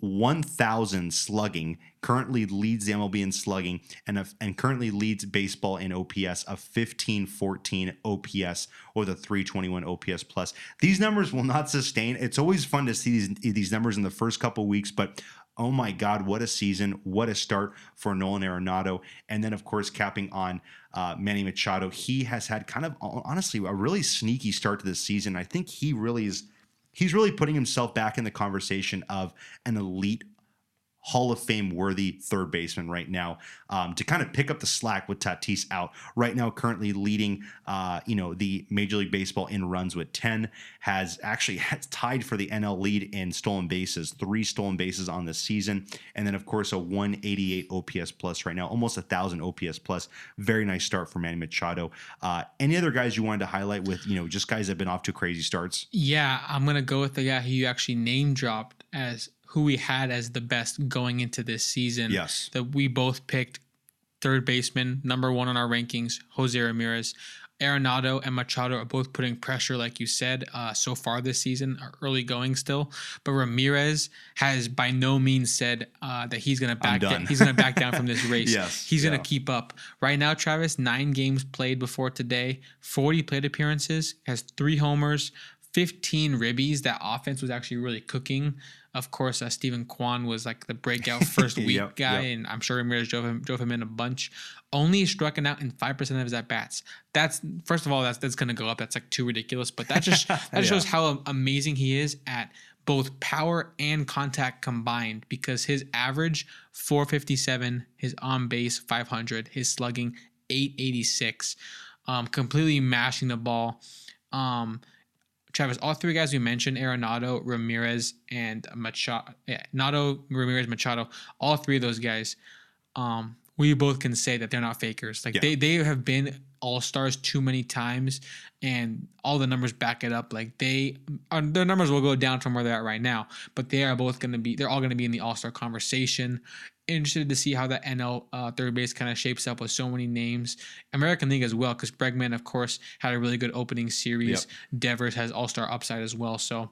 1,000 slugging. Currently leads the MLB in slugging and, a, and currently leads baseball in OPS of 1514 OPS or the 321 OPS plus. These numbers will not sustain. It's always fun to see these, these numbers in the first couple weeks, but oh my God, what a season. What a start for Nolan Arenado. And then, of course, capping on uh, Manny Machado. He has had kind of, honestly, a really sneaky start to this season. I think he really is, he's really putting himself back in the conversation of an elite Hall of Fame worthy third baseman right now um, to kind of pick up the slack with Tatis out. Right now, currently leading, uh, you know, the Major League Baseball in runs with 10, has actually has tied for the NL lead in stolen bases, three stolen bases on the season. And then, of course, a 188 OPS plus right now, almost a 1,000 OPS plus. Very nice start for Manny Machado. Uh, any other guys you wanted to highlight with, you know, just guys that have been off to crazy starts? Yeah, I'm gonna go with the guy who you actually name dropped as who we had as the best going into this season. Yes. That we both picked third baseman, number one on our rankings, Jose Ramirez. Arenado and Machado are both putting pressure, like you said, uh, so far this season, are early going still. But Ramirez has by no means said uh, that he's going to back. down. he's going to back down from this race. Yes, he's going to keep up. Right now, Travis, nine games played before today, forty plate appearances, has three homers, 15 ribbies. That offense was actually really cooking. Of course, uh, Steven Kwan was like the breakout first week Yep, guy, yep. and I'm sure Ramirez drove him drove him in a bunch. Only struck out in five percent of his at bats. That's first of all, that's that's going to go up. That's like too ridiculous. But that just that Yeah. shows how amazing he is at both power and contact combined. Because his average 457, his on base 500, his slugging 886, um, completely mashing the ball. Um, Travis, all three guys we mentioned, Arenado, Ramirez, and Machado, yeah, Nato, Ramirez, Machado, all three of those guys, um, we both can say that they're not fakers. Like Yeah. they, they have been all stars too many times, and all the numbers back it up. Like they, uh, their numbers will go down from where they're at right now, but they are both going to be, they're all going to be in the all star conversation. Interested to see how the NL uh, third base kind of shapes up with so many names. American League as well, because Bregman, of course, had a really good opening series. Devers has all star upside as well. So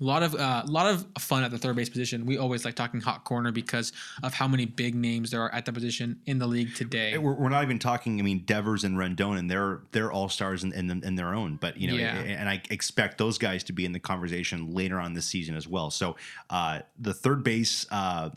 a lot of a lot of fun at the third base position. We always like talking hot corner because of how many big names there are at the position in the league today. We're, we're not even talking. I mean, Devers and Rendon, and they're they're all stars in, in, in their own. But you know, Yeah. and I expect those guys to be in the conversation later on this season as well. So uh, the third base. Uh,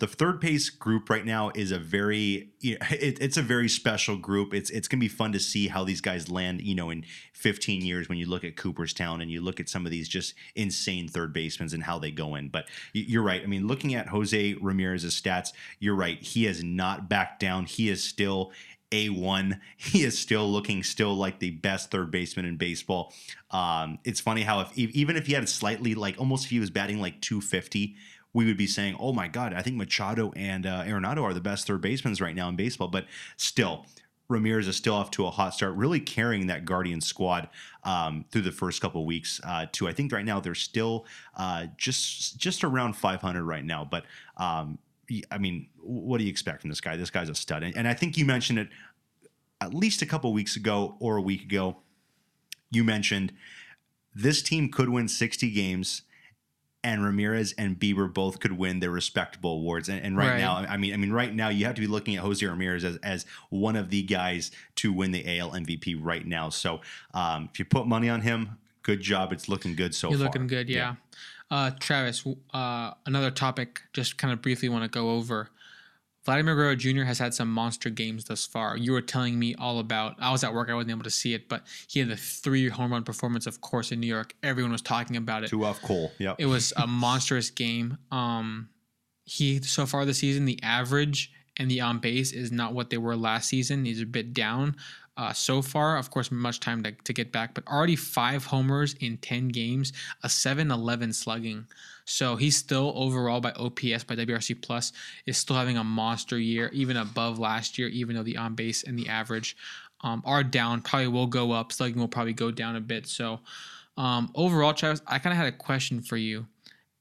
the third base group right now is a very it, it's a very special group. It's it's gonna be fun to see how these guys land. You know, in 15 years when you look at Cooperstown and you look at some of these just insane third basemen and how they go in. But you're right. I mean, looking at Jose Ramirez's stats, you're right. He has not backed down. He is still a1. He is still looking still like the best third baseman in baseball. Um, it's funny how if even if he had slightly like almost if he was batting like 250, we would be saying, "Oh my God, I think Machado and uh, Arenado are the best third basemen right now in baseball." But still, Ramirez is still off to a hot start, really carrying that Guardian squad um, through the first couple weeks. Uh, to I think right now they're still uh, just just around 500 right now, but. Um, I mean, what do you expect from this guy? This guy's a stud. And, and I think you mentioned it at least a couple weeks ago or a week ago. You mentioned this team could win 60 games and Ramirez and Bieber both could win their respectable awards. And, and right, right, now, I mean, I mean, right now you have to be looking at Jose Ramirez as, as one of the guys to win the AL MVP right now. So um, if you put money on him, good job. It's looking good so You're far. looking good, yeah. yeah. Uh, Travis, uh, another topic, just kind of briefly want to go over. Vladimir Guerrero Jr. has had some monster games thus far. You were telling me all about. I was at work, I wasn't able to see it, but he had the three home run performance, of course, in New York. Everyone was talking about it. Two off Cole. Yep. It was a monstrous game. Um, he so far this season, the average and the on base is not what they were last season. He's a bit down uh, so far. Of course, much time to, to get back, but already five homers in 10 games, a 7 11 slugging. So he's still overall by OPS, by WRC Plus, is still having a monster year, even above last year, even though the on base and the average um, are down. Probably will go up. Slugging will probably go down a bit. So um, overall, Travis, I kind of had a question for you.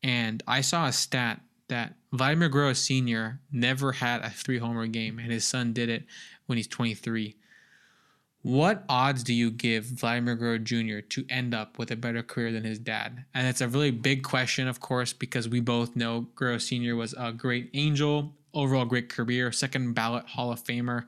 And I saw a stat that Vladimir Guerrero Sr. never had a three homer game, and his son did it when he's 23. What odds do you give Vladimir Guerrero Jr. to end up with a better career than his dad? And it's a really big question, of course, because we both know Guerrero Sr. was a great angel, overall great career, second ballot Hall of Famer.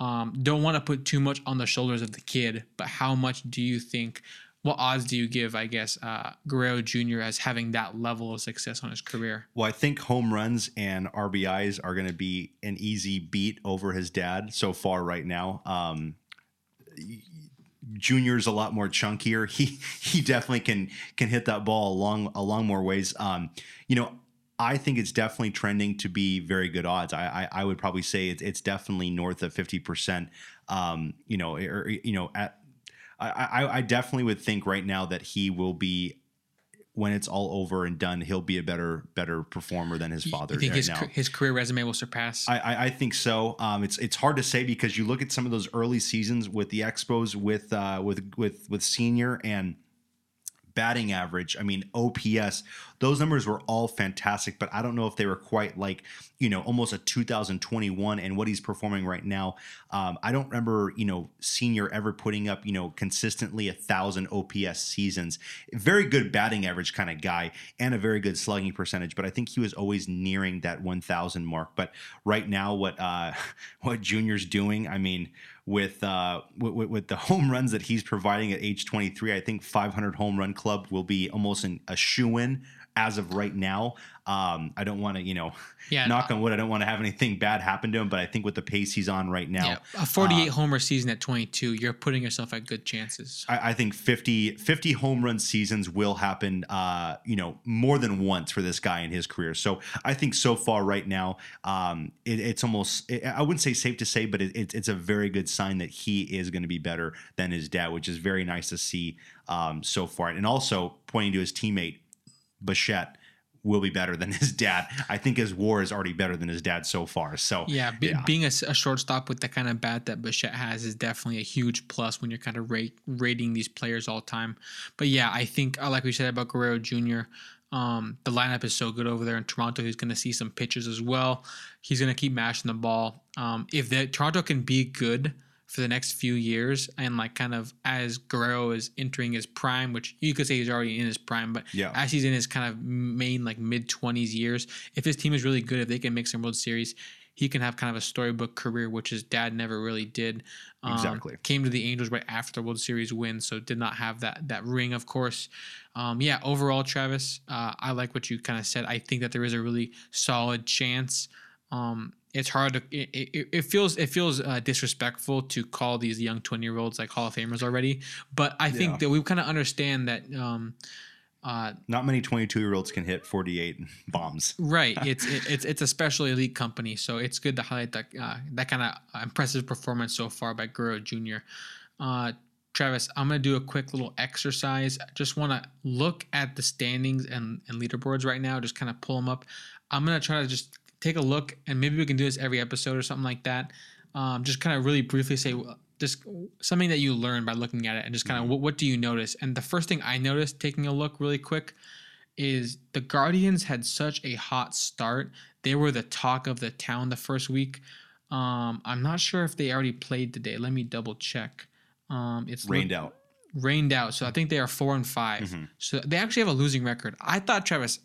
Um, don't want to put too much on the shoulders of the kid, but how much do you think? What odds do you give, I guess, uh, Guerrero Jr. as having that level of success on his career? Well, I think home runs and RBIs are going to be an easy beat over his dad so far right now. Um, Junior's a lot more chunkier. He he definitely can can hit that ball along along more ways. Um, you know, I think it's definitely trending to be very good odds. I I, I would probably say it's it's definitely north of fifty percent. Um, you know, or you know, at I, I I definitely would think right now that he will be when it's all over and done, he'll be a better better performer than his father. You think right his, now. his career resume will surpass? I, I, I think so. Um, it's it's hard to say because you look at some of those early seasons with the Expos with uh, with with with senior and batting average, I mean, OPS, those numbers were all fantastic, but I don't know if they were quite like, you know, almost a 2021 and what he's performing right now. Um, I don't remember, you know, senior ever putting up, you know, consistently a thousand OPS seasons. Very good batting average kind of guy and a very good slugging percentage, but I think he was always nearing that 1,000 mark. But right now, what uh, what Junior's doing, I mean, with, uh, with, with the home runs that he's providing at age 23. I think 500 home run club will be almost an, a shoe in as of right now. Um, I don't want to, you know, yeah, knock on wood. I don't want to have anything bad happen to him, but I think with the pace he's on right now, yeah, a 48 uh, homer season at 22, you're putting yourself at good chances. I, I, think 50, 50 home run seasons will happen, uh, you know, more than once for this guy in his career. So I think so far right now, um, it, it's almost, it, I wouldn't say safe to say, but it, it's a very good sign that he is going to be better than his dad, which is very nice to see um, so far. And also pointing to his teammate, Bichette will be better than his dad. I think his WAR is already better than his dad so far. So yeah, be, yeah. being a, a, shortstop with the kind of bat that Bichette has is definitely a huge plus when you're kind of rate, rating these players all time. But yeah, I think uh, like we said about Guerrero Jr. Um, the lineup is so good over there in Toronto. He's going to see some pitches as well. He's going to keep mashing the ball. Um, if the Toronto can be good for the next few years and like kind of as Guerrero is entering his prime, which you could say he's already in his prime, but yeah. as he's in his kind of main like mid twenties years, if his team is really good, if they can make some World Series, he can have kind of a storybook career, which his dad never really did. Um, Exactly. Came to the Angels right after the World Series win, so did not have that that ring, of course. Um, yeah, overall, Travis, uh, I like what you kind of said. I think that there is a really solid chance. Um, it's hard to. It, it, it feels it feels uh, disrespectful to call these young twenty year olds like Hall of Famers already, but I think Yeah. that we kind of understand that. Um, uh, Not many 22 year olds can hit 48 bombs. right, it's it, it's it's a special elite company, so it's good to highlight that uh, that kind of impressive performance so far by Guerrero Jr. Uh, Travis, I'm gonna do a quick little exercise. I just want to look at the standings and, and leaderboards right now. Just kind of pull them up. I'm gonna try to just take a look, and maybe we can do this every episode or something like that. Um, just kind of really briefly say just something that you learn by looking at it, and just kind of what, what do you notice? And the first thing I noticed, taking a look really quick, is the Guardians had such a hot start. They were the talk of the town the first week. Um, I'm not sure if they already played today. Let me double check. Um, it's Rained out. rained out. So I think they are four and 5 Mhm. So they actually have a losing record. I thought Travis.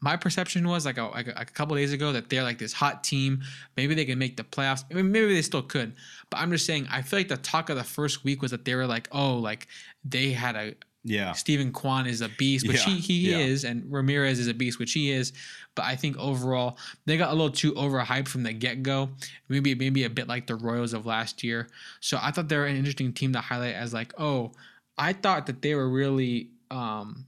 My perception was like a, like a, couple days ago that they're like this hot team. Maybe they can make the playoffs. I mean, maybe they still could. But I'm just saying, I feel like the talk of the first week was that they were like, oh, like they had a Yeah. Steven Kwan is a beast, which Yeah, he, he yeah. is, and Ramirez is a beast, which he is. But I think overall they got a little too overhyped from the get go. Maybe maybe a bit like the Royals of last year. So I thought they were an interesting team to highlight as like, oh, I thought that they were really um,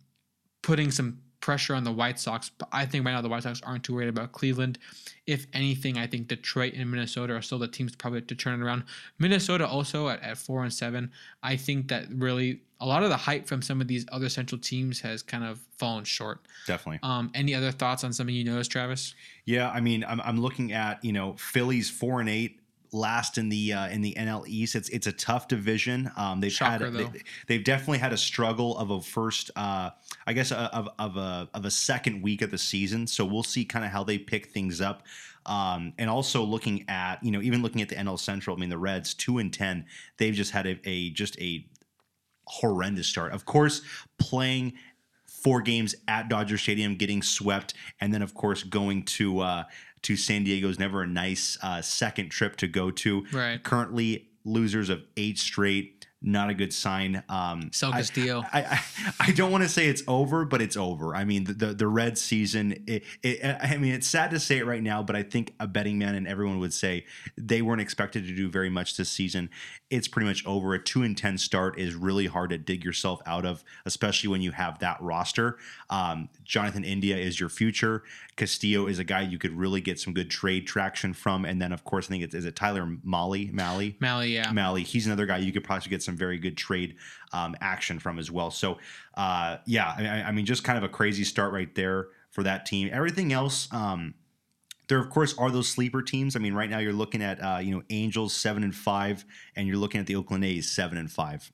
putting some pressure on the White Sox, but I think right now the White Sox aren't too worried about Cleveland. If anything, I think Detroit and Minnesota are still the teams probably to turn it around. Minnesota also at, at four and seven. I think that really a lot of the hype from some of these other central teams has kind of fallen short. Definitely. Um, any other thoughts on something you noticed, Travis? Yeah, I mean, I'm, I'm looking at you know Phillies four and eight, last in the uh, in the NL East. It's it's a tough division. Um, they've Shocker, had though. they, have definitely had a struggle of a first, uh, I guess, uh, of of a of a second week of the season. So we'll see kind of how they pick things up. Um, and also looking at you know even looking at the NL Central. I mean, the Reds two and ten. They've just had a, a just a horrendous start. Of course, playing four games at Dodger Stadium, getting swept, and then of course going to uh, to San Diego is never a nice uh, second trip to go to. Right. Currently, losers of eight straight. Not a good sign. Um, Sal I- Castillo. I, I, I don't want to say it's over, but it's over. I mean, the the, the red season. It, it, I mean, it's sad to say it right now, but I think a betting man and everyone would say they weren't expected to do very much this season. It's pretty much over. A two and ten start is really hard to dig yourself out of, especially when you have that roster. Um, Jonathan India is your future. Castillo is a guy you could really get some good trade traction from, and then of course I think it's is it Tyler Molly Malley. Mally, yeah. Malley. He's another guy you could possibly get some very good trade um, action from as well. So, uh, yeah, I, I mean, just kind of a crazy start right there for that team. Everything else, um, there of course are those sleeper teams. I mean, right now you're looking at uh, you know Angels seven and five, and you're looking at the Oakland A's seven and five.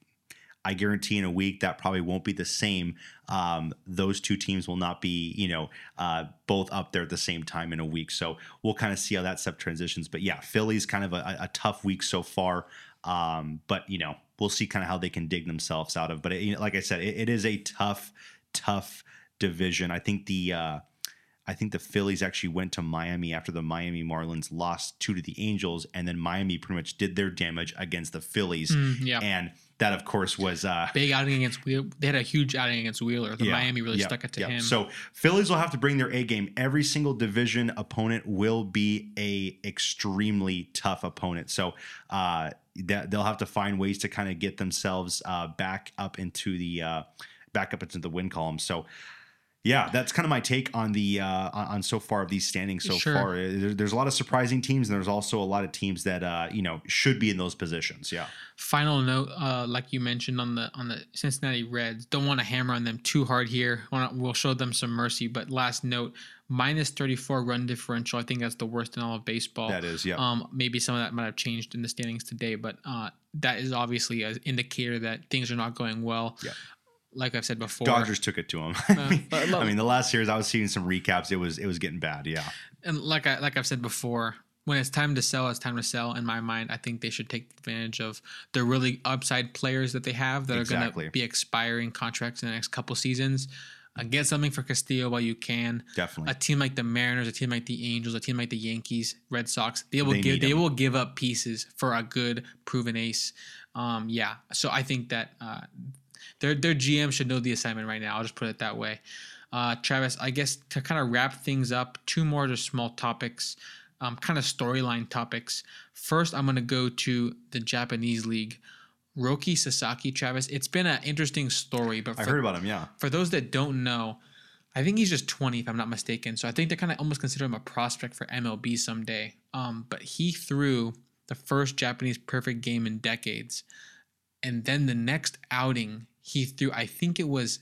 I guarantee in a week that probably won't be the same. Um, those two teams will not be, you know, uh, both up there at the same time in a week. So we'll kind of see how that stuff transitions. But yeah, Philly's kind of a, a tough week so far. Um, but you know, we'll see kind of how they can dig themselves out of. But it, you know, like I said, it, it is a tough, tough division. I think the uh, I think the Phillies actually went to Miami after the Miami Marlins lost two to the Angels, and then Miami pretty much did their damage against the Phillies. Mm, yeah. And that, of course, was uh, Big outing against Wheeler. They had a huge outing against Wheeler. The yeah, Miami really yeah, stuck it to yeah. him. So Phillies will have to bring their A game. Every single division opponent will be a extremely tough opponent. So uh, that they'll have to find ways to kind of get themselves uh, back up into the uh, back up into the win column. So. Yeah, that's kind of my take on the uh, on, so far of these standings so Sure. far. There's a lot of surprising teams, and there's also a lot of teams that uh, you know should be in those positions. Yeah, Final note, uh, like you mentioned on the on the Cincinnati Reds, don't want to hammer on them too hard here. We'll show them some mercy. But last note, minus 34 run differential. I think that's the worst in all of baseball. that is. Yeah, Um, maybe some of that might have changed in the standings today, but uh, that is obviously an indicator that things are not going well. Yeah. Like I've said before, Dodgers took it to them. Uh, but look- I mean, the last series I was seeing some recaps. It was it was getting bad. Yeah. and like I like I've said before, when it's time to sell, it's time to sell. In my mind, I think they should take advantage of the really upside players that they have that are going to be expiring contracts in the next couple seasons. Uh, get something for Castillo while you can. Definitely. A team like the Mariners, a team like the Angels, a team like the Yankees, Red Sox, they will They give they will give up pieces for a good proven ace. Um, yeah, so I think that uh, their their GM should know the assignment right now. I'll just put it that way. Uh, Travis, I guess to kind of wrap things up, two more just small topics, um, kind of storyline topics. First, I'm gonna go to the Japanese league. Roki Sasaki, Travis. It's been an interesting story, but I for, heard about him. Yeah. for those that don't know, I think he's just 20, if I'm not mistaken. So I think they kind of almost consider him a prospect for MLB someday. Um, but he threw the first Japanese perfect game in decades. And then the next outing, he threw, I think it was,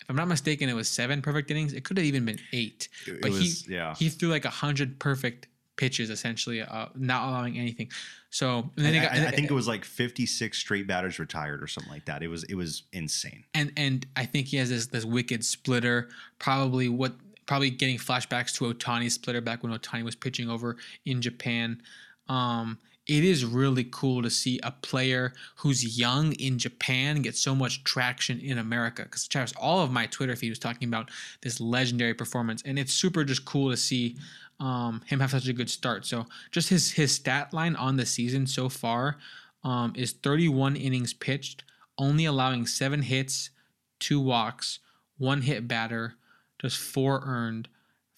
if I'm not mistaken, it was seven perfect innings. It could have even been eight. It, it But was. he, yeah. he threw like a 100 perfect pitches, essentially, uh, not allowing anything. So and then I, got, I- I think it was like 56 straight batters retired or something like that. It was it was insane. and and I think he has this this wicked splitter. Probably what probably getting flashbacks to Ohtani's splitter back when Ohtani was pitching over in Japan. Um, it is really cool to see a player who's young in Japan get so much traction in America. Because Travis, all of my Twitter feed was talking about this legendary performance, and it's super just cool to see um, him have such a good start. So just his his stat line on the season so far um, is 31 innings pitched, only allowing seven hits, two walks, one hit batter, just four earned,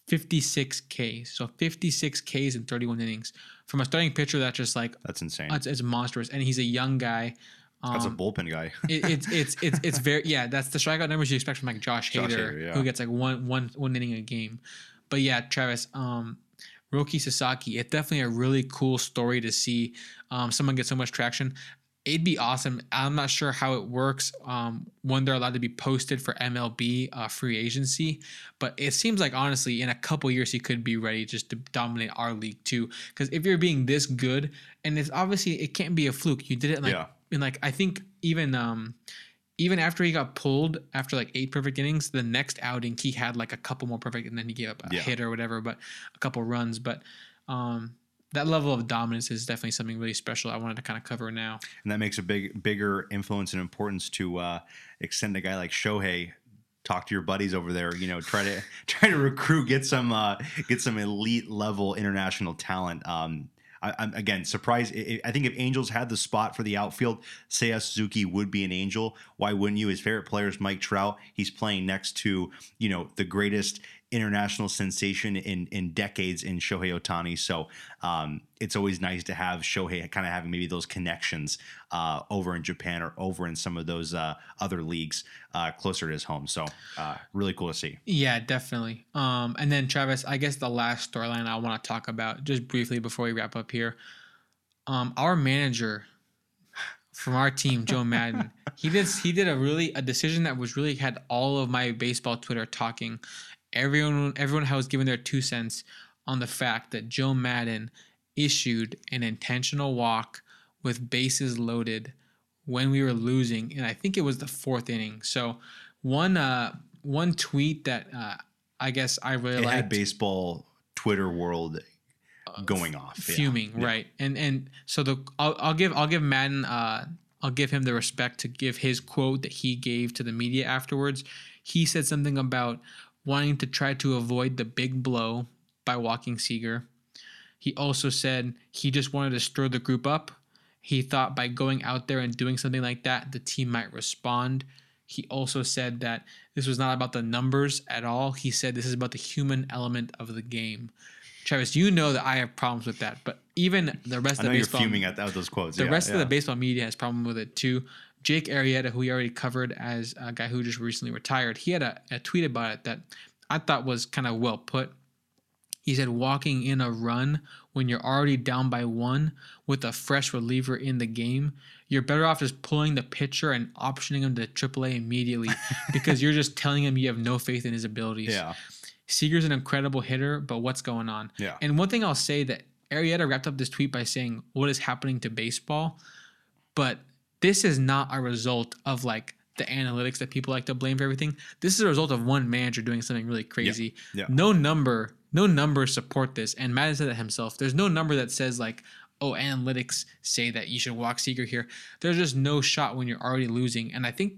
56 Ks. So 56 Ks in 31 innings. From a starting pitcher, that's just like That's insane. it's, it's monstrous, and he's a young guy. That's a Um, bullpen guy. it, it's it's it's it's very yeah. That's the strikeout numbers you expect from like Josh Hader, Josh Hader, yeah. who gets like one one one inning a game. But yeah, Travis, um, Roki Sasaki, it's definitely a really cool story to see um, someone get so much traction. It'd be awesome. I'm not sure how it works um, when they're allowed to be posted for MLB uh, free agency, but it seems like honestly, in a couple years, he could be ready just to dominate our league too. Because if you're being this good, and it's obviously it can't be a fluke. You did it like Yeah. in like I think even um even after he got pulled after like eight perfect innings, the next outing he had like a couple more perfect, and then he gave up a Yeah. hit or whatever, but a couple runs. But um, that level of dominance is definitely something really special. I wanted to kind of cover now. and that makes a big bigger influence and importance to uh, extend a guy like Shohei. Talk to your buddies over there. You know, try to try to recruit, get some uh, get some elite level international talent. Um, I, I'm again surprised. I, I think if Angels had the spot for the outfield, Seiya Suzuki would be an Angel. Why wouldn't you? His favorite player is Mike Trout. He's playing next to you know the greatest international sensation in in decades in Shohei Ohtani. So um, it's always nice to have Shohei kind of having maybe those connections uh, over in Japan or over in some of those uh, other leagues uh, closer to his home. So uh, really cool to see. Yeah, definitely. Um, and then Travis, I guess the last storyline I want to talk about just briefly before we wrap up here. Um, our manager from our team, Joe Maddon, he did he did a really a decision that was really had all of my baseball Twitter talking. Everyone everyone was giving their two cents on the fact that Joe Maddon issued an intentional walk with bases loaded when we were losing, and I think it was the fourth inning. So one uh one tweet that uh, I guess I really It had baseball Twitter world going off, fuming Yeah. right and and so the I'll, I'll give i'll give maddon uh i'll give him the respect to give his quote that he gave to the media afterwards he said something about wanting to try to avoid the big blow by walking seager he also said he just wanted to stir the group up. He thought by going out there and doing something like that the team might respond. He also said that this was not about the numbers at all. He said this is about the human element of the game. Travis, you know that I have problems with that, but even the rest I of know the you're baseball, fuming at, those quotes. the yeah, rest of the baseball media has problem with it too. Jake Arrieta, who we already covered as a guy who just recently retired, he had a, a tweet about it that I thought was kind of well put. He said, walking in a run when you're already down by one with a fresh reliever in the game, you're better off just pulling the pitcher and optioning him to AAA immediately because you're just telling him you have no faith in his abilities. Yeah, Seager's an incredible hitter, but what's going on? Yeah. And one thing I'll say that Arrieta wrapped up this tweet by saying, What is happening to baseball? But this is not a result of like the analytics that people like to blame for everything. This is a result of one manager doing something really crazy. yeah. No number, no numbers support this. And Maddon said that himself. There's no number that says like, oh, analytics say that you should walk Seager here. There's just no shot when you're already losing. And I think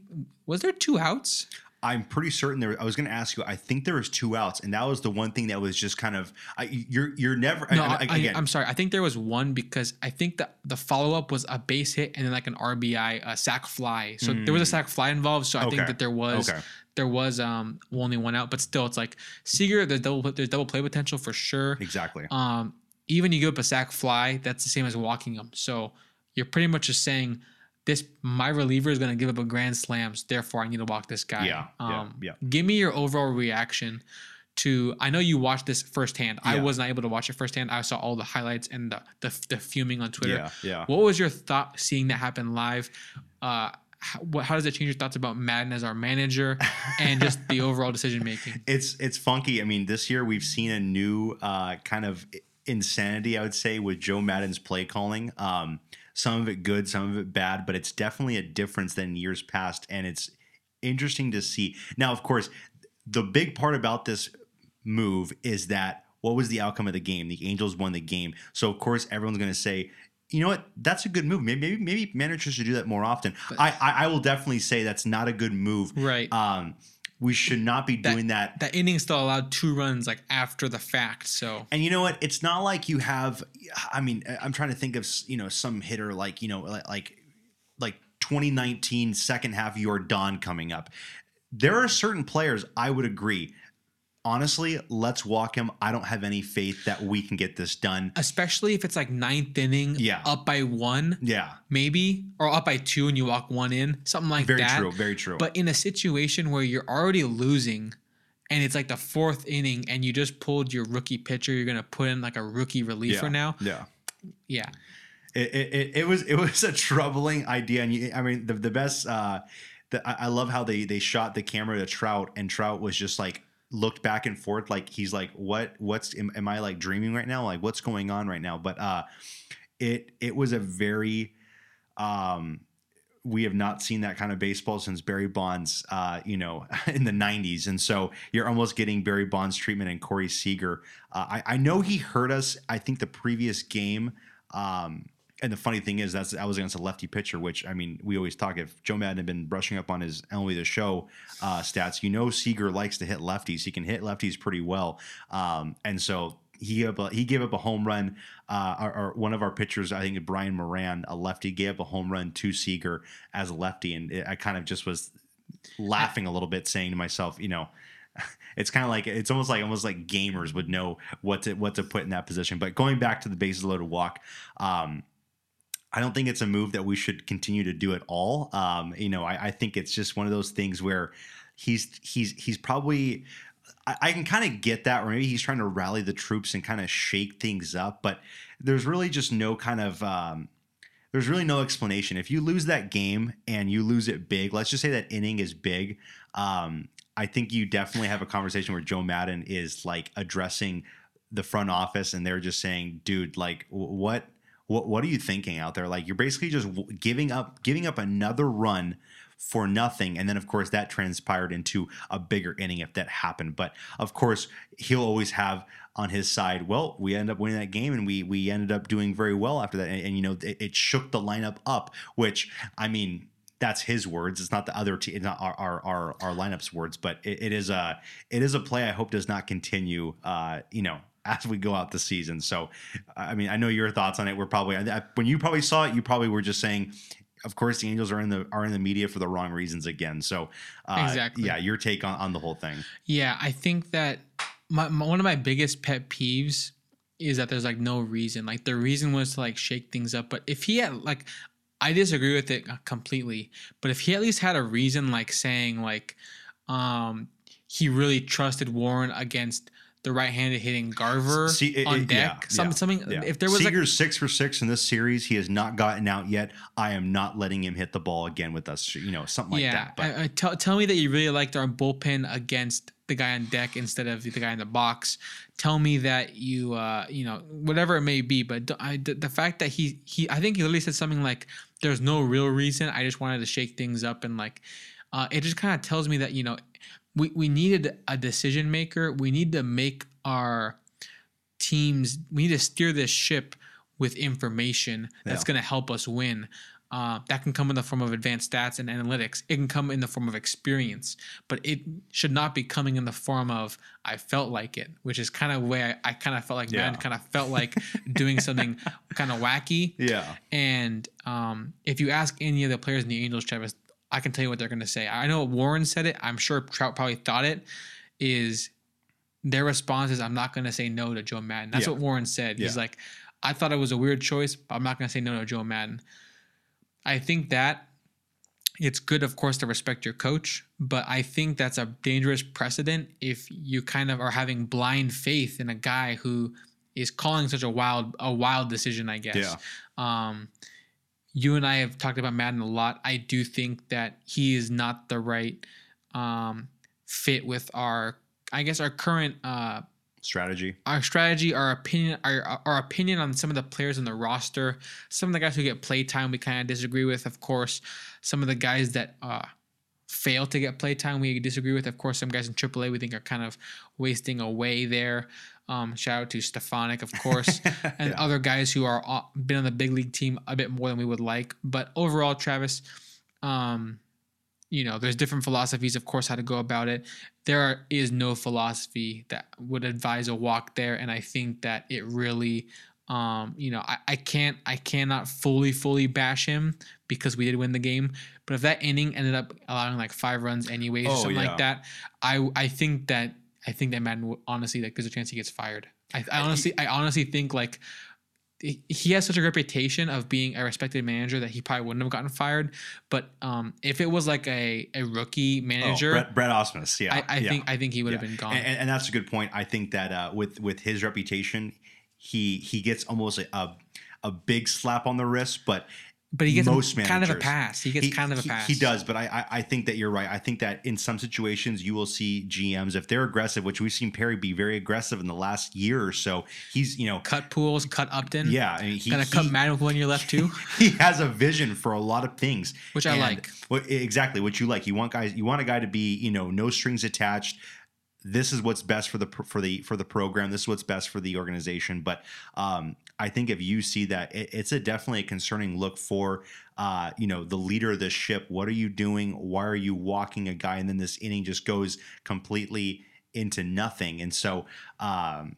was there two outs? I'm pretty certain there. I was going to ask you. I think there was two outs, and that was the one thing that was just kind of. I, you're you're never. No, I, I, I, again, am sorry. I think there was one because I think that the follow up was a base hit and then like an RBI, a sac fly. So there was a sac fly involved. So I. Okay. think that there was Okay. there was um only one out, but still, it's like Seager. There's double there's double play potential for sure. exactly. Um, even you give up a sac fly, that's the same as walking them. So you're pretty much just saying this my reliever is going to give up a grand slams, therefore I need to walk this guy. Yeah, yeah, Um, yeah. Give me your overall reaction to. I know you watched this firsthand. Yeah. I wasn't able to watch it firsthand. I saw all the highlights and the the, the fuming on Twitter. Yeah, yeah. What was your thought seeing that happen live? Uh, how, what, how does it change your thoughts about Maddon as our manager and just the overall decision making? it's it's funky. I mean, this year we've seen a new uh, kind of insanity, I would say, with Joe Maddon's play calling. Um, some of it good, some of it bad, but it's definitely a difference than years past, and it's interesting to see. Now, of course, the big part about this move is that what was the outcome of the game? The Angels won the game, so of course everyone's going to say. You know what? That's a good move. Maybe maybe, maybe managers should do that more often. I, I I will definitely say that's not a good move. Right. Um, we should not be doing that That inning still allowed two runs like after the fact. So And you know what? It's not like you have. I mean, I'm trying to think of you know some hitter like you know like like, like 2019 second half Jordan coming up. There are certain players I would agree. Honestly, let's walk him. I don't have any faith that we can get this done. especially if it's like ninth inning, Yeah. up by one, Yeah, maybe, or up by two and you walk one in, something like very that. Very true. Very true. But in a situation where you're already losing and it's like the fourth inning and you just pulled your rookie pitcher, you're gonna put in like a rookie reliever yeah, now. Yeah. Yeah. it, it, it, was it was a troubling idea and you, i mean the, the best uh the, I, I love how they they shot the camera to trout and trout was just like looked back and forth like he's like what what's am, am i like dreaming right now like what's going on right now but uh it it was a very um we have not seen that kind of baseball since Barry Bonds, uh, you know, in the '90s, and so you're almost getting Barry Bonds treatment and Corey Seager. Uh, I, I know he hurt us. I think the previous game, um, and the funny thing is that's that was against a lefty pitcher, which I mean, we always talk. If Joe Maddon had been brushing up on his MLB The Show uh, stats, you know, Seager likes to hit lefties. He can hit lefties pretty well, um, and so he gave up a, he gave up a home run. Uh, or, or one of our pitchers, I think Brian Moran, a lefty, gave up a home run to Seager as a lefty, and it, I kind of just was laughing a little bit, saying to myself, you know, it's kind of like it's almost like almost like gamers would know what to what to put in that position. But going back to the bases loaded walk, um, I don't think it's a move that we should continue to do at all. Um, you know, I, I think it's just one of those things where he's he's he's probably I, I can kind of get that, or maybe he's trying to rally the troops and kind of shake things up, but there's really just no kind of um, there's really no explanation. If you lose that game and you lose it big, let's just say that inning is big. Um, I think you definitely have a conversation where Joe Maddon is like addressing the front office and they're just saying, dude, like wh- what what what are you thinking out there? Like you're basically just giving up giving up another run for nothing and then of course that transpired into a bigger inning if that happened but of course he'll always have on his side well we ended up winning that game and we we ended up doing very well after that and, and you know it, it shook the lineup up which i mean that's his words. It's not the other team, It's not our our our, our lineups words, but it, it is a it is a play I hope does not continue. Uh, you know, as we go out the season. So, I mean, I know your thoughts on it. We're probably when you probably saw it, you probably were just saying. Of course, the Angels are in the are in the media for the wrong reasons again. So, uh, Exactly. yeah, your take on, on the whole thing. Yeah, I think that my, my one of my biggest pet peeves is that there's like no reason. Like the reason was to like shake things up, but if he had like I disagree with it completely, but if he at least had a reason like saying like um he really trusted Warren against the right-handed hitting Garver See, it- on it- deck, yeah, some, yeah, something Yeah. if there was like Seager's six for six in this series, he has not gotten out yet. I am not letting him hit the ball again with us. You know, something like yeah, that. But I, I tell tell me that you really liked our bullpen against the guy on deck instead of the guy in the box. Tell me that you, uh, you know, whatever it may be. But I, the, the fact that he, he, I think he literally said something like, "There's no real reason. I just wanted to shake things up," and like, uh, it just kind of tells me that you know, we we needed a decision maker. We need to make our teams. We need to steer this ship with information that's Yeah. going to help us win. Uh, that can come in the form of advanced stats and analytics. It can come in the form of experience, but it should not be coming in the form of I felt like it, which is kind of where I, I kind of felt like Yeah. Maddon kind of felt like doing something kind of wacky. Yeah. And um, if you ask any of the players in the Angels, Travis, I can tell you what they're going to say. I know Warren said it. I'm sure Trout probably thought it. Is their response is, "I'm not going to say no to Joe Maddon." That's Yeah. what Warren said. He's like, "I thought it was a weird choice, but I'm not going to say no to Joe Maddon." I think that it's good, of course, to respect your coach, but I think that's a dangerous precedent if you kind of are having blind faith in a guy who is calling such a wild a wild decision. I guess. Yeah. Um, you and I have talked about Maddon a lot. I do think that he is not the right um, fit with our, I guess, our current uh, Strategy. our strategy, our opinion, our, our opinion on some of the players in the roster. Some of the guys who get play time, we kind of disagree with. Of course, some of the guys that uh, fail to get play time, we disagree with. Of course, some guys in AAA we think are kind of wasting away there. Um, shout out to Stefanic, of course, and Yeah. other guys who are uh, been on the big league team a bit more than we would like. But overall, Travis, um, you know, there's different philosophies, of course, how to go about it. There is no philosophy that would advise a walk there, and I think that it really, um, you know, I, I can't, I cannot fully, fully bash him because we did win the game. But if that inning ended up allowing like five runs anyways, or Oh, something yeah. like that, I, I think that, I think that Maddon would- honestly, like, there's a chance he gets fired. I, I honestly, I honestly think like he- has such a reputation of being a respected manager that he probably wouldn't have gotten fired. But um, if it was like a, a rookie Oh, manager, Brett, Brett Ausmus. Yeah. I, I yeah. think I think he would have been gone. And, and, and that's a good point. I think that uh, with with his reputation, he he gets almost a, a a big slap on the wrist, but but he gets most kind of a pass. He gets he, kind of a he- pass. He does, but I, I I think that you're right. I think that in some situations you will see GMs if they're aggressive, which we've seen Perry be very aggressive in the last year or so. He's you know Cut Pujols, cut Upton. yeah, I mean, he, Gonna cut Maddon with one year left too. he has a vision for a lot of things, Which I like. What exactly what you like? You want guys. You want a guy to be you know no strings attached. This is what's best for the for the for the program. This is what's best for the organization. But um, I think if you see that, it, it's a definitely a concerning look for uh, you know the leader of this ship. What are you doing? Why are you walking a guy? And then this inning just goes completely into nothing. And so. Um,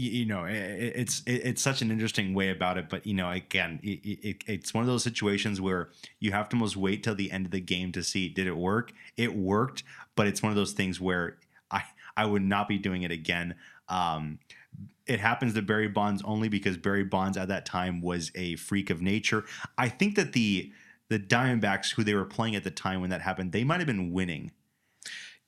you, know, it's it's such an interesting way about it. But you know, again, it, it, it's one of those situations where you have to almost wait till the end of the game to see did it work. It worked, but it's one of those things where I I would not be doing it again. Um, it happens to Barry Bonds only because Barry Bonds at that time was a freak of nature. I think that the the Diamondbacks, who they were playing at the time when that happened, they might have been winning.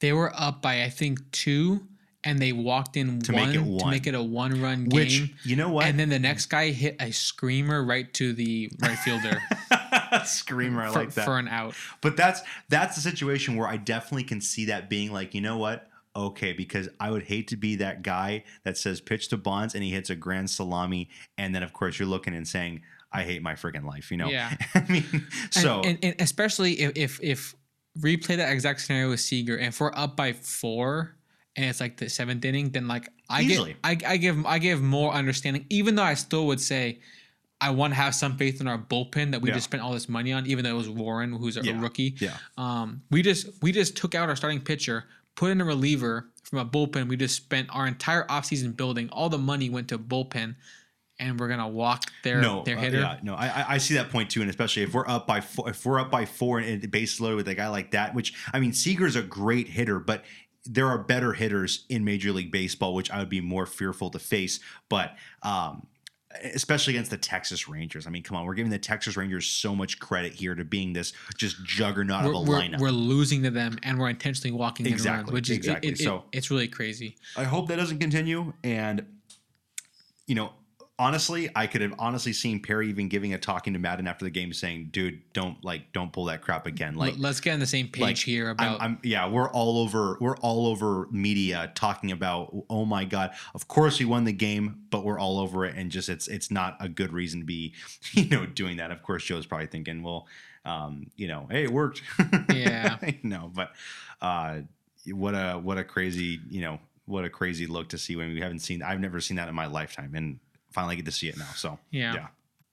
They were up by I think two, and they walked in To one, make it one. to make it a one run Which game. you know what? And then the next guy hit a screamer right to the right fielder Screamer, I for, like that. for an out. But that's that's the situation where I definitely can see that being like, you know what? Okay, because I would hate to be that guy that says pitch to Bonds and he hits a grand salami, and then of course you're looking and saying, I hate my friggin' life, you know? Yeah. I mean, so and, and, especially if, if if replay that exact scenario with Seager, and if we're up by four and it's like the seventh inning, then like I Easily. give I, I give I give more understanding, even though I still would say I want to have some faith in our bullpen that we Yeah. just spent all this money on, even though it was Warren who's a, a Yeah. rookie. yeah. Um, we just we just took out our starting pitcher, put in a reliever from a bullpen. We just spent our entire offseason building. All the money went to bullpen, and we're gonna walk their no, their uh, hitter. yeah, no, I, I- see that point too, and especially if we're up by four, if we're up by four and the base loaded with a guy like that, which I mean, Seager's a great hitter, but there are better hitters in Major League Baseball, which I would be more fearful to face. But um, especially against the Texas Rangers, I mean, come on, we're giving the Texas Rangers so much credit here to being this just juggernaut we're, of a we're, lineup. we're losing to them, and we're intentionally walking Exactly, which is exactly. it- it- So- it's really crazy. I hope that doesn't continue. And you know, honestly, I could have honestly seen Perry even giving a talking to Maddon after the game, saying, "Dude, don't like, don't pull that crap again." Like, let's get on the same page like, here I'm, about I'm, yeah, we're all over, we're all over media talking about, oh my god, of course we won the game, but we're all over it, and just it's it's not a good reason to be, you know, doing that. Of course, Joe's probably thinking, well, um, you know, hey, it worked. Yeah. no, but uh, what a what a crazy, you know, what a crazy look to see when we haven't seen. I've never seen that in my lifetime, and finally get to see it now. So Yeah. yeah.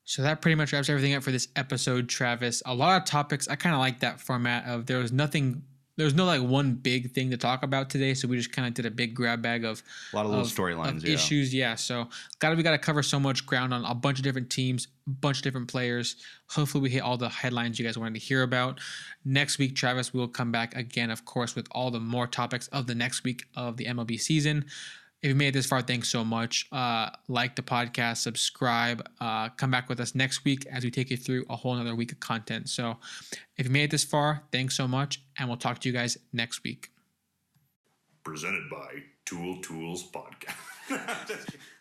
So that pretty much wraps everything up for this episode, Travis. A lot of topics. I kind of like that format of there was nothing there's no like one big thing to talk about today, so we just kind of did a big grab bag of a lot of little storylines, yeah. issues. Yeah, so got to we got to cover so much ground on a bunch of different teams, a bunch of different players. Hopefully, we hit all the headlines you guys wanted to hear about. Next week, Travis, we will come back again, of course, with all the more topics of the next week of the MLB season. If you made it this far, thanks so much. Uh, like the podcast, subscribe. Uh, come back with us next week as we take you through a whole another week of content. So, if you made it this far, thanks so much, and we'll talk to you guys next week. Presented by Tool Tools Podcast.